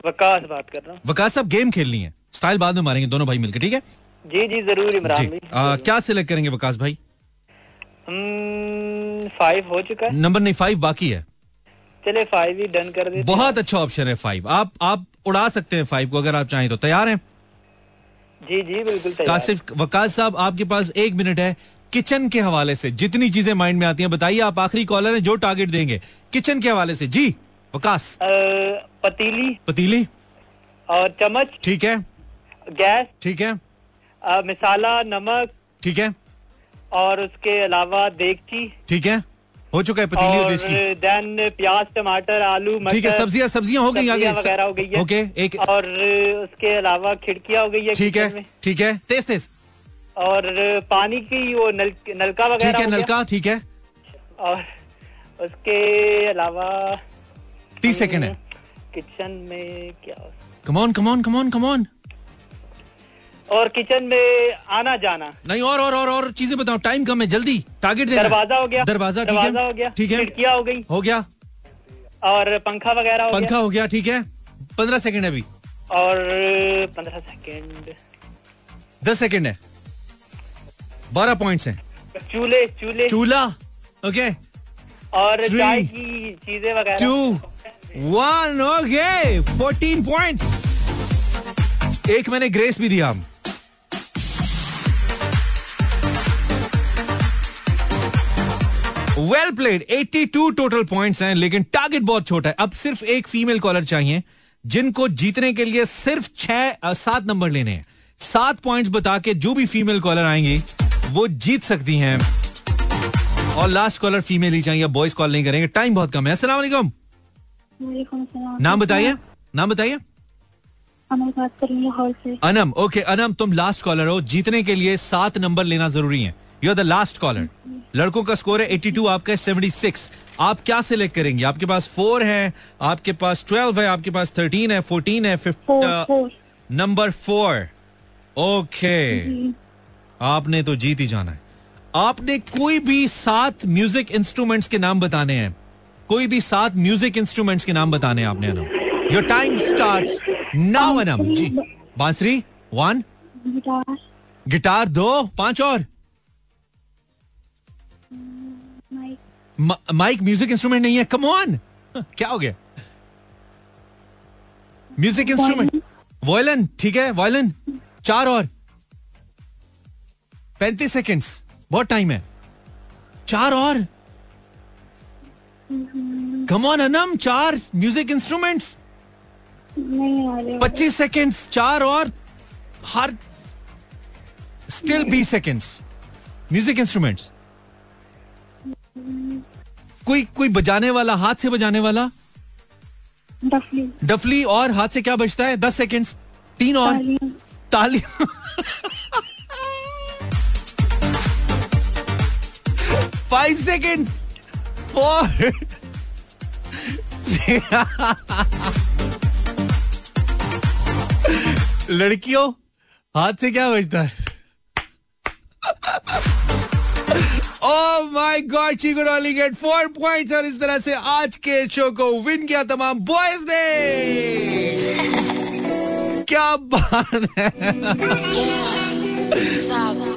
वकास बात कर रहा हूँ। वकास साहब गेम खेलनी है। स्टाइल बाद में मारेंगे दोनों भाई मिलकर ठीक है? जी जी ज़रूर इमरान जी। आ, क्या सिलेक्ट करेंगे वकास भाई? फाइव हो चुका है। नंबर नहीं फाइव बाकी है। चले फाइव ही डन कर दे बहुत अच्छा ऑप्शन है फाइव आप आप उड़ा सकते हैं फाइव को अगर आप चाहें तो। तैयार हैं? जी जी बिल्कुल कासिफ वकास साहब आपके पास एक मिनट है किचन के हवाले से। जितनी चीज़ें माइंड में आती हैं बताइए आप आखिरी कॉलर हैं जो टारगेट देंगे। किचन के हवाले से। जी वकास। पतीली। पतीली। और चम्मच। ठीक है। गैस। ठीक है। आ, मिसाला नमक। ठीक है। और उसके अलावा देगची ठीक है? हो चुका है पतीली और देन प्याज टमाटर आलू ठीक है सब्ज़ियाँ सब्ज़ियाँ हो गई आगे। वगैरह हो गई है। ओके एक और उसके अलावा खिड़कियाँ हो गई है ठीक है ठीक है। तेज तेज। और पानी की वो नल, नलका वगैरह ठीक है नलका ठीक है। और उसके अलावा तीस सेकंड है। किचन में क्या come on come on come on come on और किचन में आना जाना। नहीं और और और और चीज़ें बताओ। टाइम कम है जल्दी। टारगेट दरवाज़ा हो गया। दरवाज़ा ठीक है। हो गया। ठीक है। खिड़कियाँ हो गई। हो गया। और पंखा वगैरह हो पंखा हो गया ठीक है। पंद्रह सेकंड है अभी। और पंद्रह सेकंड। दस सेकंड है। बारह पॉइंट्स हैं। चूल्हे चूल्हे। चूल्हा ओके और चाय की चीज़ें वगैरह। Two one okay fourteen points एक मैंने ग्रेस भी दिया। वेल प्लेड 82 टोटल पॉइंट्स हैं लेकिन टारगेट बहुत छोटा है। अब सिर्फ़ एक फीमेल कॉलर चाहिए जिनको जीतने के लिए सिर्फ़ छह सात नंबर लेने हैं। सात पॉइंट्स बता के जो भी फीमेल कॉलर आएँगी वो जीत सकती हैं। और लास्ट कॉलर फीमेल ही चाहिए बॉयज़ कॉल नहीं करेंगे। टाइम बहुत कम है। असला नाम बताइए। नाम बताइए। अनम। ओके अनम तुम लास्ट कॉलर हो। जीतने के लिए सात नंबर लेना ज़रूरी है। You are the last caller लड़कों का स्कोर है 82 आपका है 76 आप क्या सिलेक्ट करेंगे? आपके पास फोर है आपके पास ट्वेल्व है आपके पास थर्टीन है फोर्टीन है नंबर फोर ओके आपने तो जीत ही जाना है। आपने कोई भी सात म्यूज़िक इंस्ट्रूमेंट्स के नाम बताने हैं। कोई भी सात म्यूज़िक इंस्ट्रूमेंट्स के नाम बताने हैं आपने Anam your time start now Anam ji. बांसुरी वन गिटार दो पाँच और। माइक म्यूज़िक इंस्ट्रूमेंट नहीं है? कम ऑन क्या हो गया? म्यूज़िक इंस्ट्रूमेंट वॉयलन ठीक है वॉयलन चार और. पैंतीस सेकेंड्स बहुत टाइम है. चार और. कम ऑन अनम चार म्यूज़िक इंस्ट्रूमेंट्स पच्चीस सेकेंड्स चार और. हर स्टिल बीस सेकेंड्स म्यूज़िक इंस्ट्रूमेंट्स कोई कोई बजाने वाला हाथ से बजाने वाला? डफली। डफली और हाथ से क्या बजता है? दस सेकेंड्स तीन और। ताली फाइव सेकेंड्स फोर लड़कियों हाथ से क्या बजता है? My God, she could only get four points. और इस तरह से आज के शो को विन किया तमाम बॉयज़ ने। क्या बात है।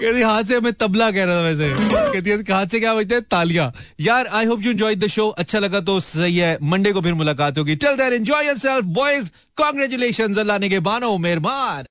कहती हाथ से हमें तबला कह रहा था वैसे। कहती है हाथ से क्या बजते हैं? तालियाँ। यार I hope you enjoy the show अच्छा लगा तो सही है। मंडे को फिर मुलाकात होगी। चल there enjoy yourself boys congratulations अल्लाह ने के बानो मेहरबान।